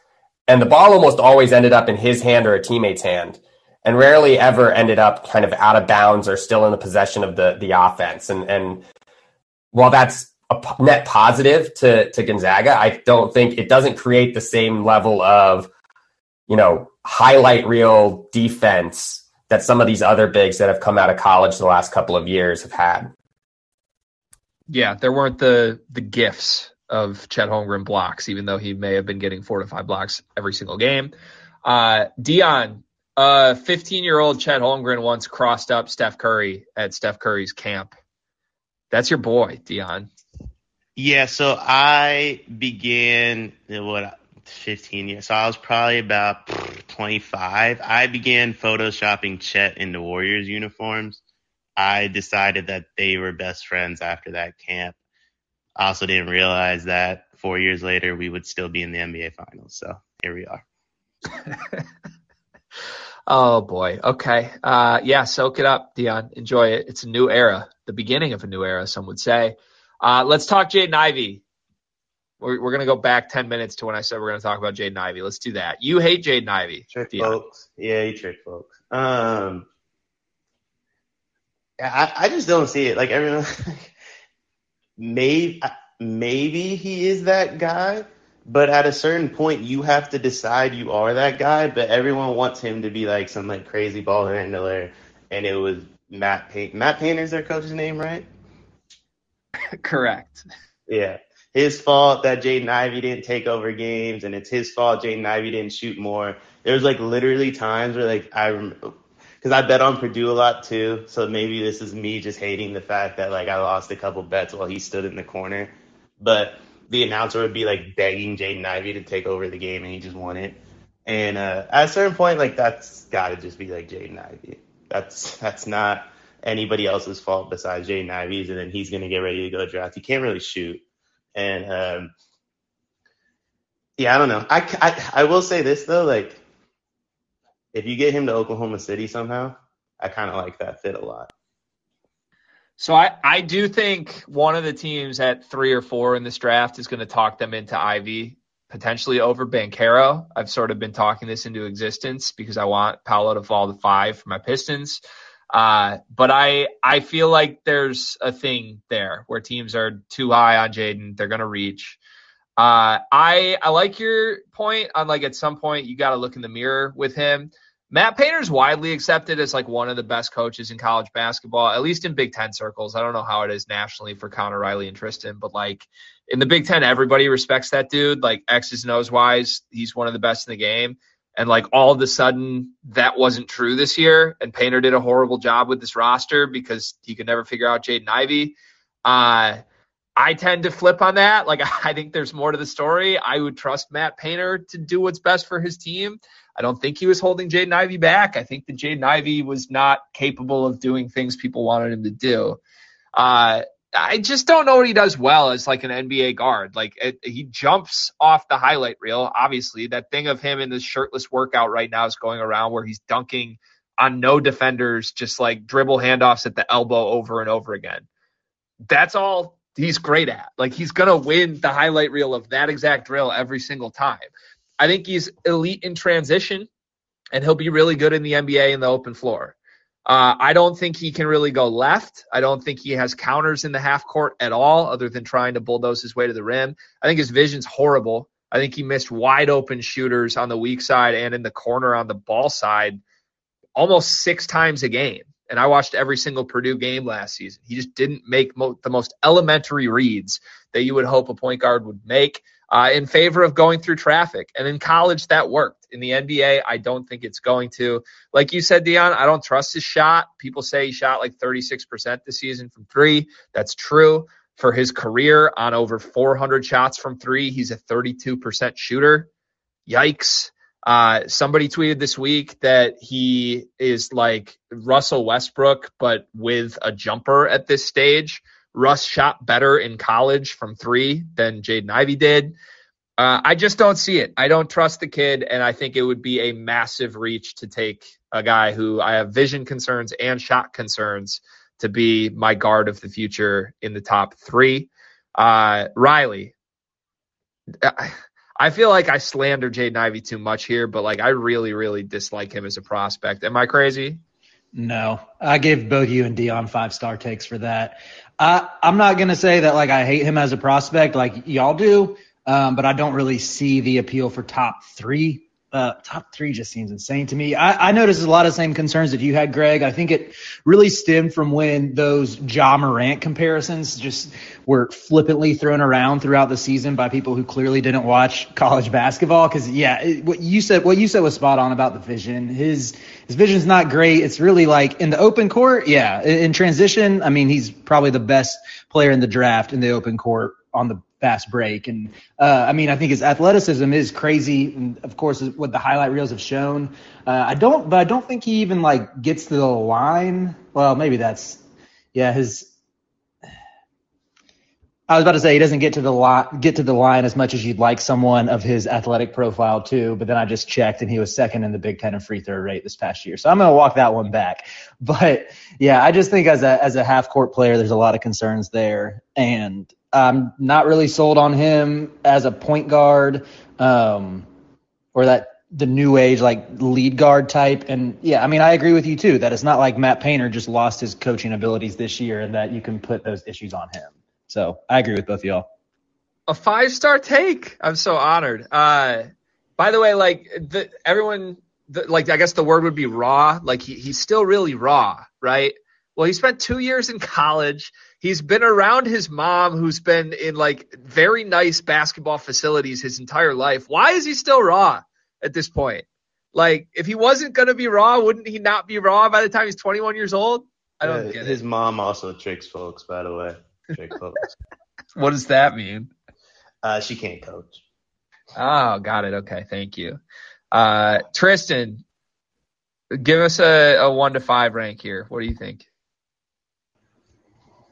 Speaker 6: and the ball almost always ended up in his hand or a teammate's hand, and rarely ever ended up kind of out of bounds or still in the possession of the the offense. And and while that's a net positive to to Gonzaga, I don't think it doesn't create the same level of you know highlight reel defense that some of these other bigs that have come out of college the last couple of years have had.
Speaker 1: Yeah, there weren't the the gifts of Chet Holmgren blocks, even though he may have been getting four to five blocks every single game. Uh, Dion, uh, 15 year old Chet Holmgren once crossed up Steph Curry at Steph Curry's camp. That's your boy, Dion.
Speaker 4: Yeah, so I began what 15 years. So I was probably about 25. I began photoshopping Chet into Warriors uniforms. I decided that they were best friends after that camp. I also didn't realize that four years later we would still be in the NBA finals. So here we are.
Speaker 1: oh boy. Okay. Uh, yeah. Soak it up, Dion. Enjoy it. It's a new era, the beginning of a new era, some would say. Uh, let's talk Jaden Ivey. We're, we're going to go back 10 minutes to when I said we're going to talk about Jaden Ivey. Let's do that. You hate Jaden Ivey.
Speaker 4: Trick folks. Yeah, you trick folks. Um, I, I just don't see it. Like everyone, maybe, maybe he is that guy, but at a certain point, you have to decide you are that guy. But everyone wants him to be like some like crazy ball handler, and it was Matt Painter. Matt Painter's their coach's name, right?
Speaker 1: Correct.
Speaker 4: Yeah his fault that Jaden Ivey didn't take over games, and it's his fault Jaden Ivey didn't shoot more. There's like literally times where like I, because I bet on Purdue a lot too, so maybe this is me just hating the fact that like I lost a couple bets while he stood in the corner, but the announcer would be like begging Jaden Ivey to take over the game, and he just won it. And uh, at a certain point, like that's got to just be like Jaden Ivey. That's that's not anybody else's fault besides Jaden Ivey's, and then he's gonna get ready to go draft. He can't really shoot. And um, yeah, I don't know. I, I, I will say this though, like if you get him to Oklahoma City somehow, I kind of like that fit a lot.
Speaker 1: So I, I do think one of the teams at three or four in this draft is going to talk them into Ivey, potentially over Banchero. I've sort of been talking this into existence because I want Paolo to fall to five for my Pistons. Uh, but I I feel like there's a thing there where teams are too high on Jaden. They're gonna reach. Uh, I I like your point on like at some point you got to look in the mirror with him. Matt Painter's widely accepted as like one of the best coaches in college basketball, at least in Big Ten circles. I don't know how it is nationally for Connor Riley and Tristan, but like in the Big Ten, everybody respects that dude. Like X's O's wise, he's one of the best in the game. And like all of a sudden, that wasn't true this year. And Painter did a horrible job with this roster because he could never figure out Jaden Ivey. Uh, I tend to flip on that. Like, I think there's more to the story. I would trust Matt Painter to do what's best for his team. I don't think he was holding Jaden Ivey back. I think that Jaden Ivey was not capable of doing things people wanted him to do. Uh, I just don't know what he does well as like an NBA guard. Like it, he jumps off the highlight reel. Obviously, that thing of him in this shirtless workout right now is going around where he's dunking on no defenders, just like dribble handoffs at the elbow over and over again. That's all he's great at. Like he's gonna win the highlight reel of that exact drill every single time. I think he's elite in transition, and he'll be really good in the NBA in the open floor. Uh, I don't think he can really go left. I don't think he has counters in the half court at all, other than trying to bulldoze his way to the rim. I think his vision's horrible. I think he missed wide open shooters on the weak side and in the corner on the ball side almost six times a game. And I watched every single Purdue game last season. He just didn't make mo- the most elementary reads that you would hope a point guard would make uh, in favor of going through traffic. And in college, that worked. In the NBA, I don't think it's going to. Like you said, Dion, I don't trust his shot. People say he shot like 36% this season from three. That's true. For his career on over 400 shots from three, he's a 32% shooter. Yikes. Uh, somebody tweeted this week that he is like Russell Westbrook, but with a jumper at this stage. Russ shot better in college from three than Jaden Ivey did. Uh, I just don't see it. I don't trust the kid, and I think it would be a massive reach to take a guy who I have vision concerns and shot concerns to be my guard of the future in the top three. Uh, Riley, I feel like I slander Jaden Ivey too much here, but like I really, really dislike him as a prospect. Am I crazy?
Speaker 3: No, I gave both you and Dion five star takes for that. I, I'm not gonna say that like I hate him as a prospect like y'all do, um, but I don't really see the appeal for top three. Uh, top three just seems insane to me. I, I noticed a lot of same concerns that you had, Greg. I think it really stemmed from when those Ja Morant comparisons just were flippantly thrown around throughout the season by people who clearly didn't watch college basketball. Because yeah, it, what you said, what you said was spot on about the vision. His his vision's not great. It's really like in the open court, yeah. In, in transition, I mean, he's probably the best player in the draft in the open court on the fast break. And uh, I mean, I think his athleticism is crazy. And of course, what the highlight reels have shown. Uh, I don't, but I don't think he even like gets to the line. Well, maybe that's yeah. His I was about to say he doesn't get to the line, get to the line as much as you'd like someone of his athletic profile too. But then I just checked and he was second in the Big Ten in free throw rate this past year. So I'm going to walk that one back. But yeah, I just think as a as a half court player, there's a lot of concerns there, and I'm not really sold on him as a point guard, um, or that the new age like lead guard type. And yeah, I mean, I agree with you too that it's not like Matt Painter just lost his coaching abilities this year and that you can put those issues on him. So I agree with both of y'all.
Speaker 1: A five star take. I'm so honored. Uh, by the way, like the, everyone, the, like I guess the word would be raw. Like he, he's still really raw, right? Well, he spent two years in college. He's been around his mom, who's been in like very nice basketball facilities his entire life. Why is he still raw at this point? Like, if he wasn't going to be raw, wouldn't he not be raw by the time he's 21 years old? I don't
Speaker 4: Uh,
Speaker 1: get
Speaker 4: his
Speaker 1: it.
Speaker 4: mom also tricks folks, by the way. Trick folks.
Speaker 1: What does that mean?
Speaker 4: Uh, she can't coach.
Speaker 1: Oh, got it. Okay, thank you. Uh, Tristan, give us a, a one to five rank here. What do you think?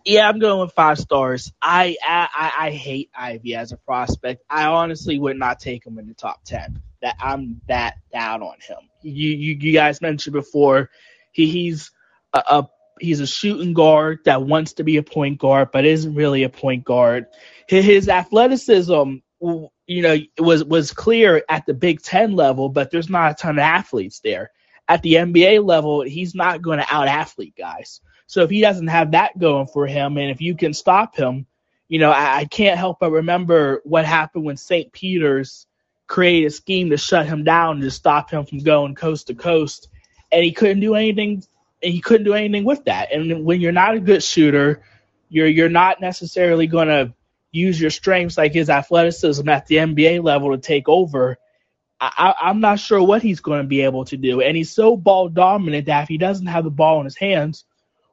Speaker 2: Yeah, I'm going with five stars. I, I I hate Ivey as a prospect. I honestly would not take him in the top ten. That I'm that down on him. You you, you guys mentioned before, he he's a, a he's a shooting guard that wants to be a point guard, but isn't really a point guard. His, his athleticism, you know, was was clear at the Big Ten level, but there's not a ton of athletes there. At the NBA level, he's not going to out athlete guys. So if he doesn't have that going for him, and if you can stop him, you know, I, I can't help but remember what happened when St. Peter's created a scheme to shut him down to stop him from going coast to coast, and he couldn't do anything. And he couldn't do anything with that. And when you're not a good shooter, you're you're not necessarily going to use your strengths like his athleticism at the NBA level to take over. I, I'm not sure what he's going to be able to do. And he's so ball dominant that if he doesn't have the ball in his hands,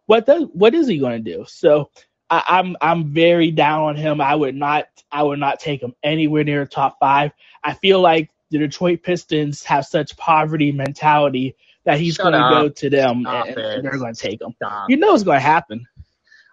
Speaker 2: what does what is he going to do? So I, I'm I'm very down on him. I would not I would not take him anywhere near top five. I feel like the Detroit Pistons have such poverty mentality that he's going to go to them
Speaker 1: Stop
Speaker 2: and, they're going to take him.
Speaker 1: Stop.
Speaker 2: You know what's going to happen.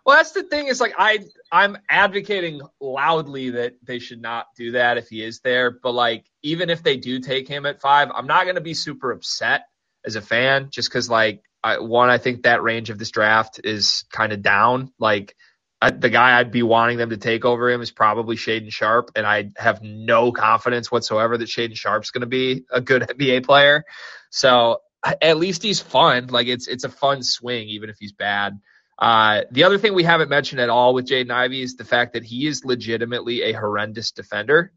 Speaker 1: Well, that's the thing is like I I'm advocating loudly that they should not do that if he is there. But like even if they do take him at five, I'm not going to be super upset as a fan just because like I, one I think that range of this draft is kind of down. Like I, the guy I'd be wanting them to take over him is probably Shaedon Sharpe, and I have no confidence whatsoever that Shaedon Sharpe's going to be a good NBA player. So at least he's fun. Like it's it's a fun swing, even if he's bad. Uh, the other thing we haven't mentioned at all with Jaden Ivey is the fact that he is legitimately a horrendous defender.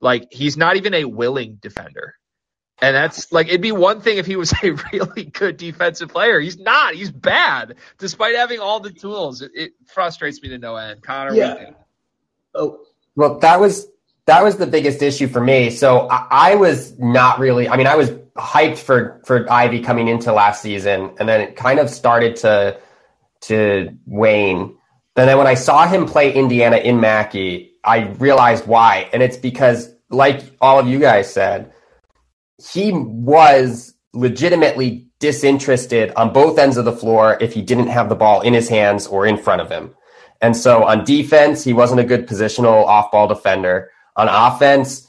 Speaker 1: Like he's not even a willing defender. And that's like it'd be one thing if he was a really good defensive player. He's not. He's bad, despite having all the tools. It, it frustrates me to no end. Connor,
Speaker 5: Yeah.
Speaker 1: what do you think?
Speaker 5: Oh,
Speaker 6: Well, that was that was the biggest issue for me. So I, I was not really. I mean, I was hyped for for Ivey coming into last season, and then it kind of started to to wane. And then when I saw him play Indiana in Mackey, I realized why, and it's because, like all of you guys said, he was legitimately disinterested on both ends of the floor if he didn't have the ball in his hands or in front of him. And so on defense, he wasn't a good positional off ball defender. On offense,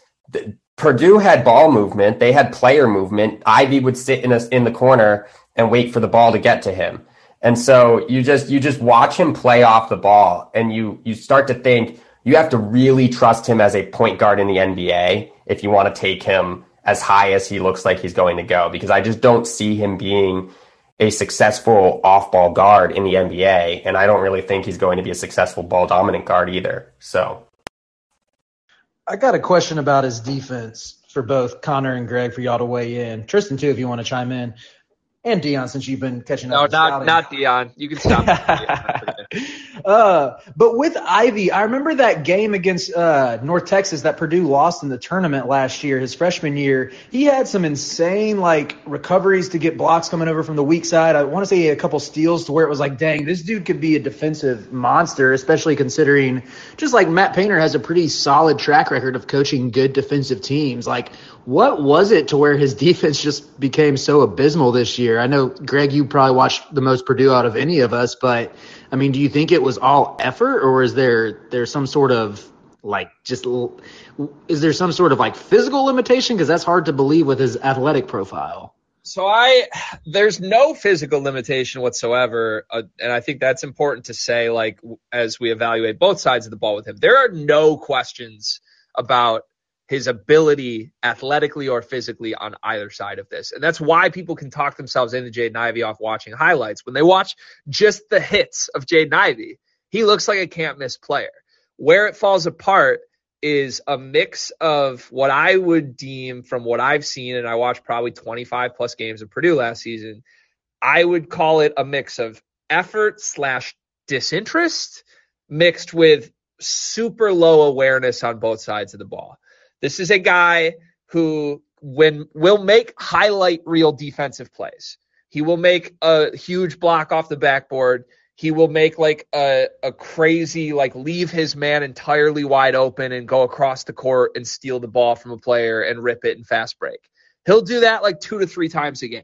Speaker 6: Purdue had ball movement. They had player movement. Ivey would sit in a, in the corner and wait for the ball to get to him. And so you just you just watch him play off the ball and you you start to think you have to really trust him as a point guard in the NBA if you want to take him as high as he looks like he's going to go because I just don't see him being a successful off-ball guard in the NBA and I don't really think he's going to be a successful ball dominant guard either. So
Speaker 5: I got a question about his defense for both Connor and Greg for y'all to weigh in. Tristan too, if you want to chime in, and Dion since you've been catching up. No,
Speaker 1: not
Speaker 5: scouting.
Speaker 1: not Dion. You can stop.
Speaker 5: uh, but with Ivey, I remember that game against uh, North Texas that Purdue lost in the tournament last year, his freshman year. He had some insane like recoveries to get blocks coming over from the weak side. I want to say he had a couple steals to where it was like, dang, this dude could be a defensive monster, especially considering just like Matt Painter has a pretty solid track record of coaching good defensive teams. Like, what was it to where his defense just became so abysmal this year? I know, Greg, you probably watched the most Purdue out of any of us, but I mean, do you think it was all effort, or is there there's some sort of like just is there some sort of like physical limitation? Because that's hard to believe with his athletic profile.
Speaker 1: So I, there's no physical limitation whatsoever, uh, and I think that's important to say. Like as we evaluate both sides of the ball with him, there are no questions about his ability athletically or physically on either side of this, and that's why people can talk themselves into Jaden Ivey off watching highlights. When they watch just the hits of Jaden Ivey, he looks like a can't miss player. Where it falls apart is a mix of what I would deem from what I've seen, and I watched probably 25 plus games of Purdue last season. I would call it a mix of effort slash disinterest mixed with super low awareness on both sides of the ball. This is a guy who when will make highlight reel defensive plays. He will make a huge block off the backboard. He will make like a, a crazy, like leave his man entirely wide open and go across the court and steal the ball from a player and rip it and fast break. He'll do that like two to three times a game,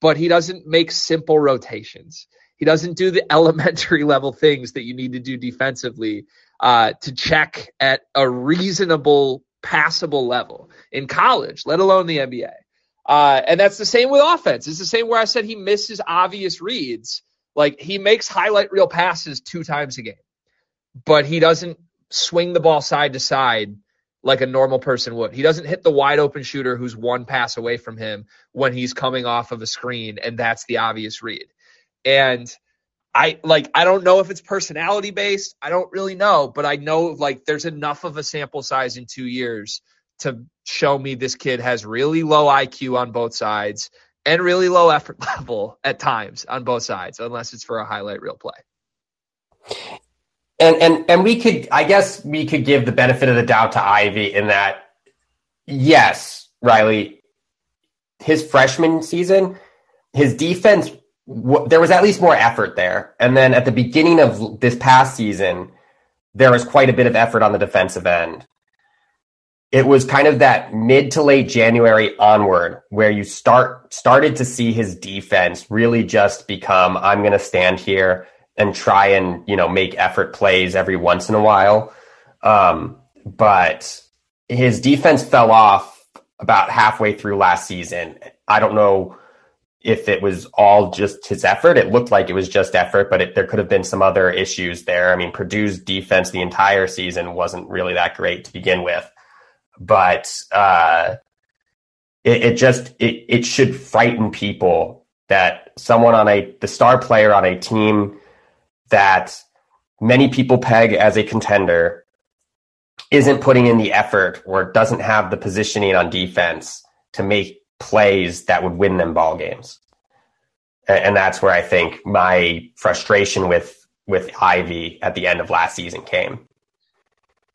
Speaker 1: but he doesn't make simple rotations. He doesn't do the elementary level things that you need to do defensively uh, to check at a reasonable, passable level in college, let alone the NBA. Uh, and that's the same with offense. It's the same where I said he misses obvious reads. Like he makes highlight reel passes two times a game, but he doesn't swing the ball side to side like a normal person would. He doesn't hit the wide open shooter who's one pass away from him when he's coming off of a screen, and that's the obvious read. And I like I don't know if it's personality based. I don't really know, but I know like there's enough of a sample size in 2 years to show me this kid has really low IQ on both sides and really low effort level at times on both sides unless it's for a highlight reel play.
Speaker 6: and and and we could i guess we could give the benefit of the doubt to Ivey in that yes Riley, his freshman season, his defense, there was at least more effort there. And then at the beginning of this past season, there was quite a bit of effort on the defensive end. It was kind of that mid to late January onward where you start started to see his defense really just become I'm going to stand here and try and, you know, make effort plays every once in a while. Um, but his defense fell off about halfway through last season. I don't know if it was all just his effort. It looked like it was just effort, but it, there could have been some other issues there. I mean, Purdue's defense the entire season wasn't really that great to begin with, but uh, it, it just it, it should frighten people that someone on a the star player on a team that many people peg as a contender isn't putting in the effort or doesn't have the positioning on defense to make plays that would win them ball games. And that's where I think my frustration with with Ivey at the end of last season came.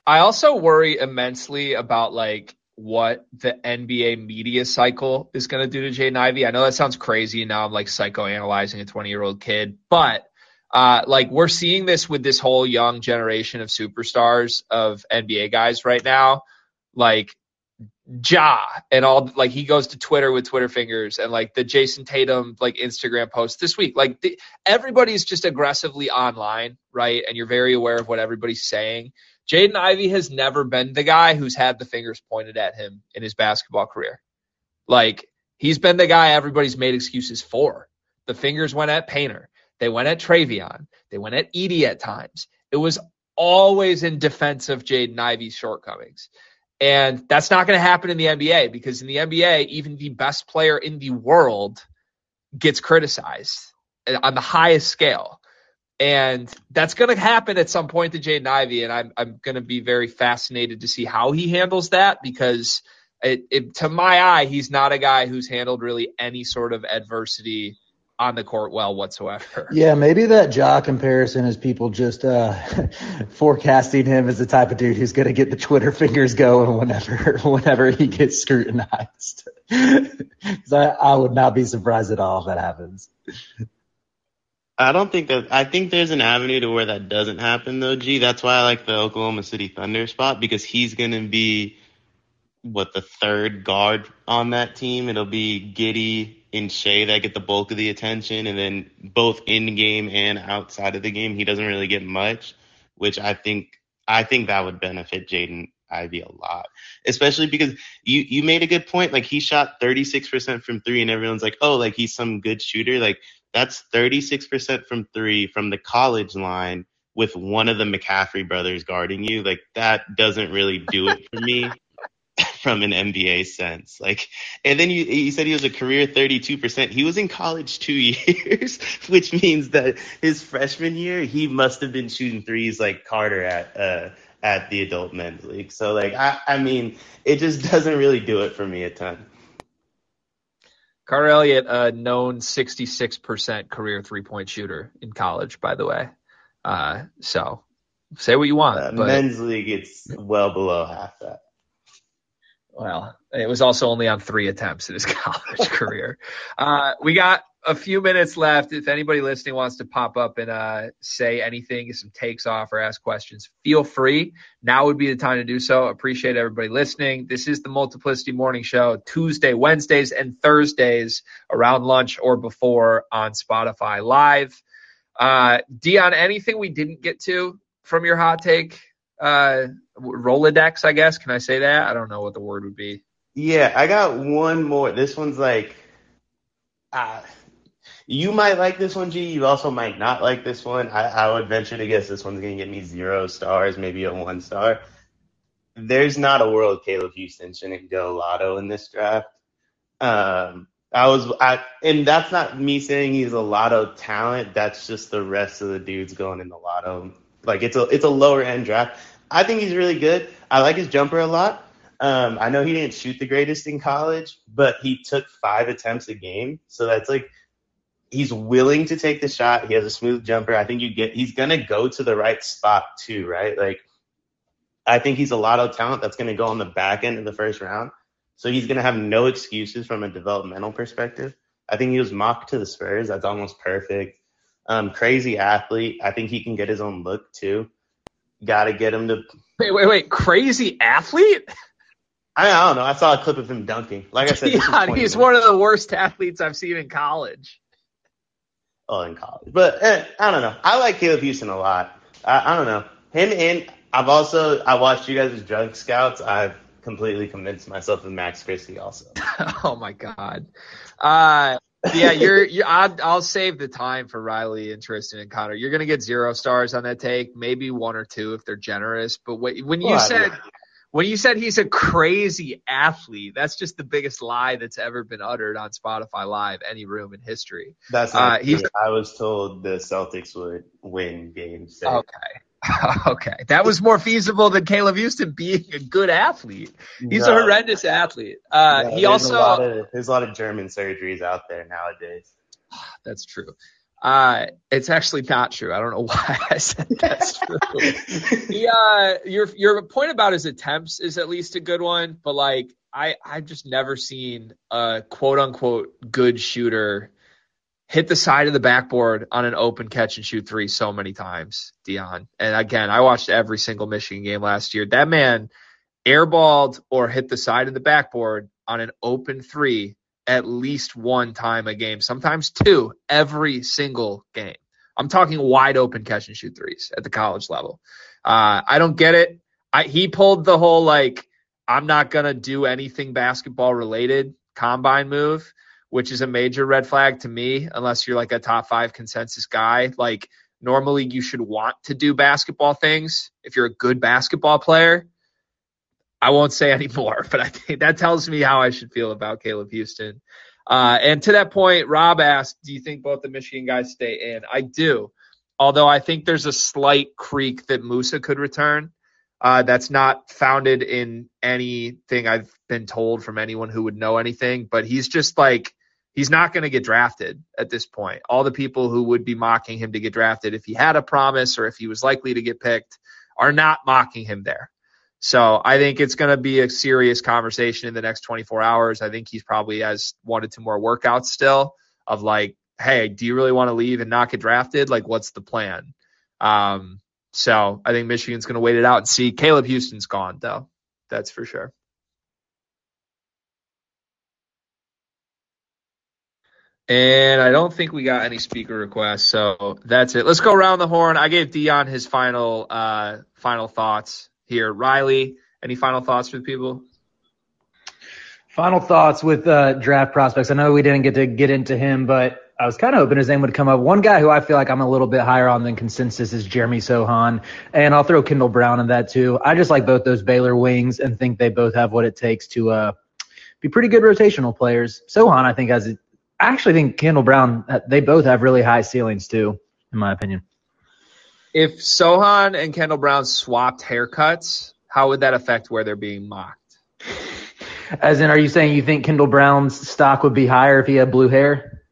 Speaker 1: I also worry immensely about like what the NBA media cycle is going to do to Jaden Ivey. I know that sounds crazy. And now I'm like psychoanalyzing a 20 year old kid, but uh, like we're seeing this with this whole young generation of superstars of NBA guys right now. Like Ja and all like he goes to Twitter with Twitter fingers and like the Jayson Tatum like Instagram post this week. Like the, everybody's just aggressively online, right? And you're very aware of what everybody's saying. Jaden Ivey has never been the guy who's had the fingers pointed at him in his basketball career. Like he's been the guy everybody's made excuses for. The fingers went at Painter. They went at Trevion. They went at Edey at times. It was always in defense of Jaden Ivey's shortcomings. And that's not going to happen in the NBA because in the NBA, even the best player in the world gets criticized on the highest scale. And that's going to happen at some point to Jaden Ivey. And I'm, I'm going to be very fascinated to see how he handles that because it, it, to my eye, he's not a guy who's handled really any sort of adversity on the court well whatsoever.
Speaker 5: Yeah, maybe that Ja comparison is people just uh, forecasting him as the type of dude who's going to get the Twitter fingers going whenever whenever he gets scrutinized. Because I, I would not be surprised at all if that happens.
Speaker 4: I don't think that. I think there's an avenue to where that doesn't happen though. G. That's why I like the Oklahoma City Thunder spot because he's going to be what the third guard on that team. It'll be Giddey and Shai that get the bulk of the attention, and then both in game and outside of the game, he doesn't really get much, which I think I think that would benefit Jaden Ivey a lot, especially because you you made a good point. Like he shot 36% from three, and everyone's like, oh, like he's some good shooter. Like that's 36% from three from the college line with one of the McCaffrey brothers guarding you. Like that doesn't really do it for me. from an NBA sense. Like, and then you, you said he was a career 32%. He was in college two years, which means that his freshman year, he must have been shooting threes like Carter at, uh, at the adult men's league. So like, I, I mean, it just doesn't really do it for me a ton.
Speaker 1: Carter Elliott, a known 66% career three point shooter in college, by the way. Uh, so say what you want.
Speaker 4: Uh,
Speaker 1: but...
Speaker 4: men's league, it's well below half that.
Speaker 1: Well, it was also only on three attempts in his college career. Uh, we got a few minutes left. If anybody listening wants to pop up and uh, say anything, some takes off, or ask questions, feel free. Now would be the time to do so. Appreciate everybody listening. This is the Multiplicity Morning Show, Tuesday, Wednesdays, and Thursdays around lunch or before on Spotify Live. Uh, Dion, anything we didn't get to from your hot take? uh Rolodex, I guess. Can I say that? I don't know what the word would be.
Speaker 4: Yeah, I got one more. This one's like, uh, you might like this one, G. You also might not like this one. I, I would venture to guess this one's gonna get me zero stars, maybe a one star. There's not a world Caleb Houstan shouldn't go lotto in this draft. Um, I was, I, and that's not me saying he's a lotto talent. That's just the rest of the dudes going in the lotto like it's a it's a lower end draft. I think he's really good. I like his jumper a lot. Um, I know he didn't shoot the greatest in college, but he took five attempts a game, so that's like he's willing to take the shot. He has a smooth jumper. I think you get he's gonna go to the right spot too, right? Like I think he's a lot of talent that's gonna go on the back end of the first round. So he's to have no excuses from a developmental perspective. I think he was mocked to the Spurs. That's almost perfect. Um, crazy athlete. I think he can get his own look too. Got to get him to.
Speaker 1: Wait, wait, wait! Crazy athlete?
Speaker 4: I, I don't know. I saw a clip of him dunking. Like I said,
Speaker 1: yeah, he's one of the worst athletes I've seen in college.
Speaker 4: Oh, in college, but eh, I don't know. I like Caleb Houstan a lot. I, I don't know him, and I've also I watched you guys as drunk scouts. I've completely convinced myself of Max Christie also.
Speaker 1: oh my god. Uh, yeah, you're. you're I'll, I'll, save the time for Riley and Tristan and Connor. You're gonna get zero stars on that take, maybe one or two if they're generous. But when you well, said when you said he's a crazy athlete, that's just the biggest lie that's ever been uttered on Spotify Live, any room in history.
Speaker 4: That's not uh, he's, I was told the Celtics would win games.
Speaker 1: So. Okay. Okay, that was more feasible than Caleb Houstan being a good athlete. He's no. a horrendous athlete. Uh, no, he also a
Speaker 4: of, there's a lot of German surgeries out there nowadays.
Speaker 1: That's true. Uh, it's actually not true. I don't know why I said that's true. yeah, uh, your your point about his attempts is at least a good one, but like I I've just never seen a quote unquote good shooter hit the side of the backboard on an open catch and shoot three so many times, Dion. And again, I watched every single Michigan game last year. That man airballed or hit the side of the backboard on an open three at least one time a game, sometimes two every single game. I'm talking wide open catch and shoot threes at the college level. Uh, I don't get it. I, he pulled the whole like, I'm not going to do anything basketball related combine move which is a major red flag to me, unless you're like a top five consensus guy. Like, normally you should want to do basketball things if you're a good basketball player. I won't say anymore, but I think that tells me how I should feel about Caleb Houstan. Uh, and to that point, Rob asked, Do you think both the Michigan guys stay in? I do. Although I think there's a slight creek that Moussa could return. Uh, that's not founded in anything I've been told from anyone who would know anything, but he's just like he's not going to get drafted at this point. All the people who would be mocking him to get drafted if he had a promise or if he was likely to get picked are not mocking him there. So I think it's going to be a serious conversation in the next 24 hours. I think he's probably has wanted to more workouts still of like, hey, do you really want to leave and not get drafted? Like, what's the plan? Um, so I think Michigan's going to wait it out and see. Caleb Houstan's gone though. That's for sure. And I don't think we got any speaker requests, so that's it. Let's go around the horn. I gave Dion his final uh, final thoughts here. Riley, any final thoughts for the people?
Speaker 3: Final thoughts with uh, draft prospects. I know we didn't get to get into him, but I was kind of hoping his name would come up. One guy who I feel like I'm a little bit higher on than consensus is Jeremy Sochan, and I'll throw Kendall Brown in that too. I just like both those Baylor wings and think they both have what it takes to uh, be pretty good rotational players. Sochan, I think, has I actually think Kendall Brown, uh, they both have really high ceilings too, in my opinion.
Speaker 1: If Sochan and Kendall Brown swapped haircuts, how would that affect where they're being mocked?
Speaker 3: As in, are you saying you think Kendall Brown's stock would be higher if he had blue hair?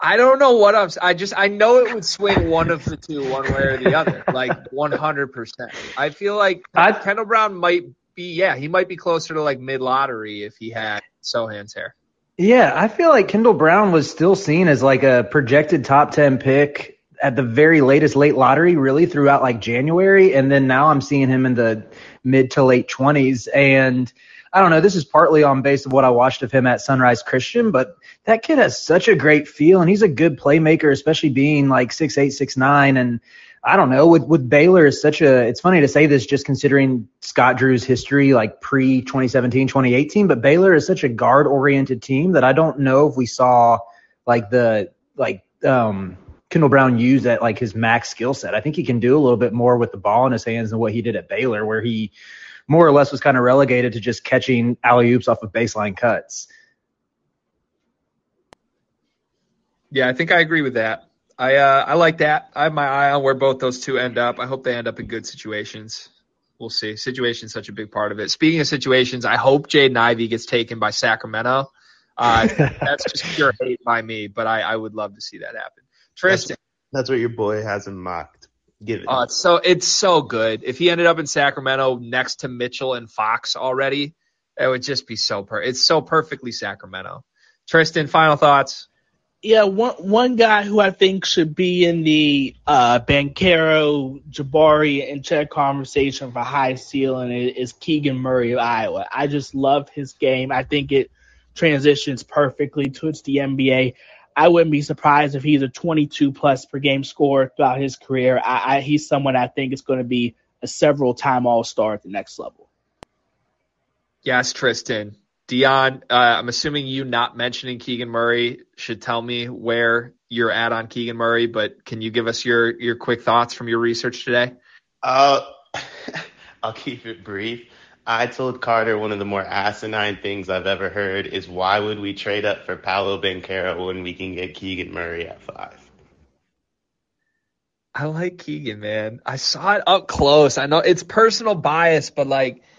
Speaker 1: I don't know what I'm. I just I know it would swing one of the two, one way or the other, like 100. percent I feel like i Kendall Brown might be. Yeah, he might be closer to like mid lottery if he had Sochan's hair.
Speaker 3: Yeah, I feel like Kendall Brown was still seen as like a projected top 10 pick at the very latest late lottery, really throughout like January. And then now I'm seeing him in the mid to late 20s. And I don't know, this is partly on base of what I watched of him at Sunrise Christian, but that kid has such a great feel and he's a good playmaker, especially being like six eight, six nine, and I don't know. With with Baylor is such a. It's funny to say this, just considering Scott Drew's history, like pre 2017, 2018. But Baylor is such a guard oriented team that I don't know if we saw like the like um Kendall Brown use at like his max skill set. I think he can do a little bit more with the ball in his hands than what he did at Baylor, where he more or less was kind of relegated to just catching alley oops off of baseline cuts.
Speaker 1: Yeah, I think I agree with that. I uh, I like that. I have my eye on where both those two end up. I hope they end up in good situations. We'll see. Situation's such a big part of it. Speaking of situations, I hope Jaden Ivey gets taken by Sacramento. Uh, that's just pure hate by me, but I, I would love to see that happen. Tristan,
Speaker 4: that's, that's what your boy has him mocked. Give it.
Speaker 1: Uh, so it's so good. If he ended up in Sacramento next to Mitchell and Fox already, It would just be so per. It's so perfectly Sacramento. Tristan, final thoughts.
Speaker 2: Yeah, one one guy who I think should be in the uh, Banchero, Jabari, and Chet conversation for high ceiling is, is Keegan Murray of Iowa. I just love his game. I think it transitions perfectly towards the NBA. I wouldn't be surprised if he's a 22 plus per game scorer throughout his career. I, I, he's someone I think is going to be a several time All Star at the next level.
Speaker 1: Yes, Tristan. Dion, uh, I'm assuming you not mentioning Keegan Murray should tell me where you're at on Keegan Murray, but can you give us your your quick thoughts from your research today?
Speaker 4: Uh, I'll keep it brief. I told Carter one of the more asinine things I've ever heard is why would we trade up for Paolo Banchero when we can get Keegan Murray at five?
Speaker 1: I like Keegan, man. I saw it up close. I know it's personal bias, but like –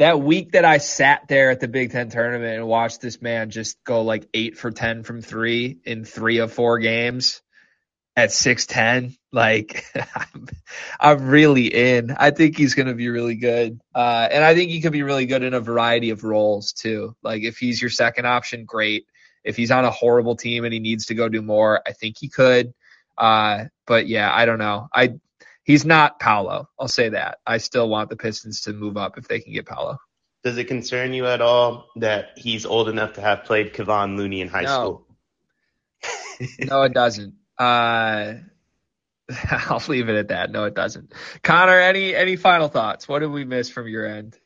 Speaker 1: that week that I sat there at the Big Ten tournament and watched this man just go like eight for 10 from three in three of four games at 6'10, like I'm, I'm really in. I think he's going to be really good. Uh, and I think he could be really good in a variety of roles too. Like if he's your second option, great. If he's on a horrible team and he needs to go do more, I think he could. Uh, but yeah, I don't know. I, He's not Paolo. I'll say that. I still want the Pistons to move up if they can get Paolo.
Speaker 4: Does it concern you at all that he's old enough to have played Kevon Looney in high
Speaker 1: no.
Speaker 4: school?
Speaker 1: no, it doesn't. Uh, I'll leave it at that. No, it doesn't. Connor, any any final thoughts? What did we miss from your end?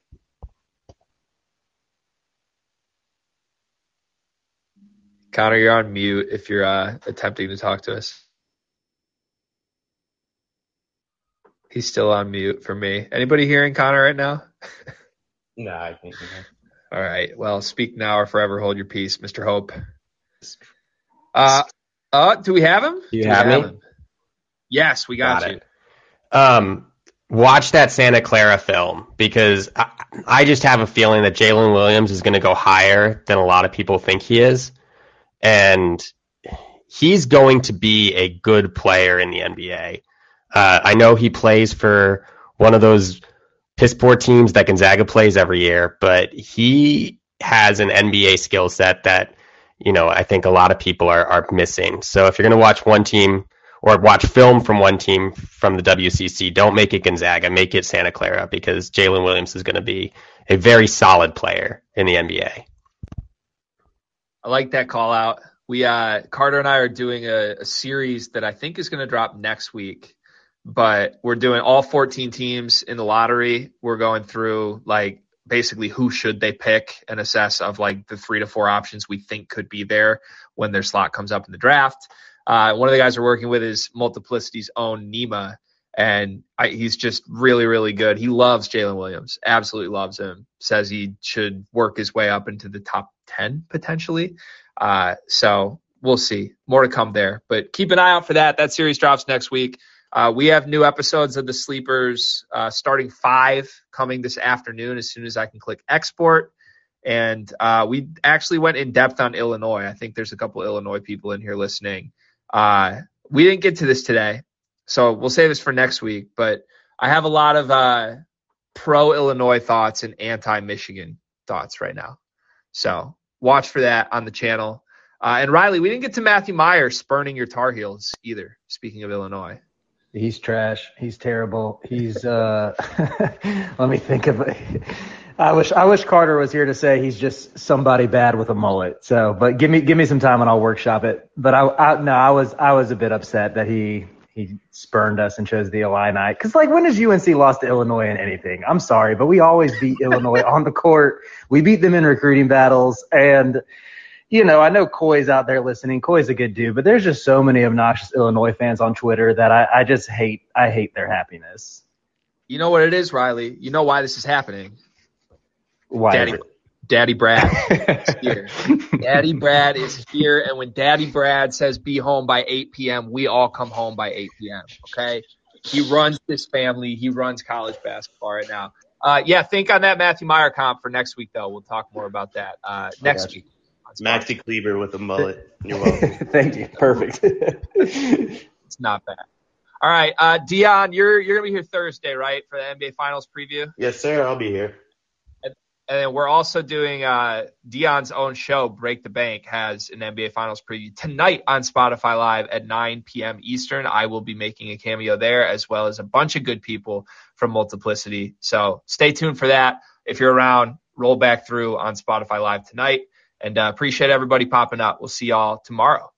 Speaker 1: Connor, you're on mute if you're uh, attempting to talk to us. He's still on mute for me. Anybody hearing Connor right now?
Speaker 4: no, I think.
Speaker 1: All right. Well, speak now or forever hold your peace, Mr. Hope. Uh, uh, do we have him?
Speaker 6: You do have,
Speaker 1: have
Speaker 6: me?
Speaker 1: Him? Yes, we got, got you.
Speaker 6: It. Um, watch that Santa Clara film because I, I just have a feeling that Jalen Williams is going to go higher than a lot of people think he is, and he's going to be a good player in the NBA. Uh, I know he plays for one of those piss poor teams that Gonzaga plays every year, but he has an NBA skill set that you know I think a lot of people are are missing. So if you're going to watch one team or watch film from one team from the WCC, don't make it Gonzaga, make it Santa Clara because Jalen Williams is going to be a very solid player in the NBA.
Speaker 1: I like that call out. We uh, Carter and I are doing a, a series that I think is going to drop next week but we're doing all 14 teams in the lottery. We're going through like basically who should they pick and assess of like the three to four options we think could be there when their slot comes up in the draft. Uh, one of the guys we're working with is Multiplicity's own Nima, and I, he's just really, really good. He loves Jalen Williams, absolutely loves him. Says he should work his way up into the top 10 potentially. Uh, so we'll see. More to come there, but keep an eye out for that. That series drops next week. Uh, we have new episodes of the Sleepers uh, starting five coming this afternoon as soon as I can click export. And uh, we actually went in depth on Illinois. I think there's a couple Illinois people in here listening. Uh, we didn't get to this today, so we'll save this for next week. But I have a lot of uh, pro Illinois thoughts and anti Michigan thoughts right now. So watch for that on the channel. Uh, and Riley, we didn't get to Matthew Mayer spurning your Tar Heels either. Speaking of Illinois.
Speaker 5: He's trash. He's terrible. He's uh let me think of. I wish I wish Carter was here to say he's just somebody bad with a mullet. So, but give me give me some time and I'll workshop it. But I, I no, I was I was a bit upset that he he spurned us and chose the Illini. Because like when has UNC lost to Illinois in anything? I'm sorry, but we always beat Illinois on the court. We beat them in recruiting battles, and you know, I know Coy's out there listening. Coy's a good dude, but there's just so many obnoxious Illinois fans on Twitter that I, I just hate. I hate their happiness.
Speaker 1: You know what it is, Riley. You know why this is happening.
Speaker 5: Why?
Speaker 1: Daddy, Daddy Brad is here. Daddy Brad is here, and when Daddy Brad says be home by 8 p.m., we all come home by 8 p.m. Okay? He runs this family. He runs college basketball right now. Uh, yeah, think on that Matthew Mayer comp for next week, though. We'll talk more about that uh, next week.
Speaker 4: Maxi Kleber with a mullet. You're welcome.
Speaker 5: Thank you. Perfect.
Speaker 1: it's not bad. All right, uh, Dion, you're you're gonna be here Thursday, right, for the NBA Finals preview?
Speaker 4: Yes, sir. I'll be here.
Speaker 1: And then we're also doing uh, Dion's own show, Break the Bank, has an NBA Finals preview tonight on Spotify Live at 9 p.m. Eastern. I will be making a cameo there, as well as a bunch of good people from Multiplicity. So stay tuned for that. If you're around, roll back through on Spotify Live tonight. And uh, appreciate everybody popping up. We'll see y'all tomorrow.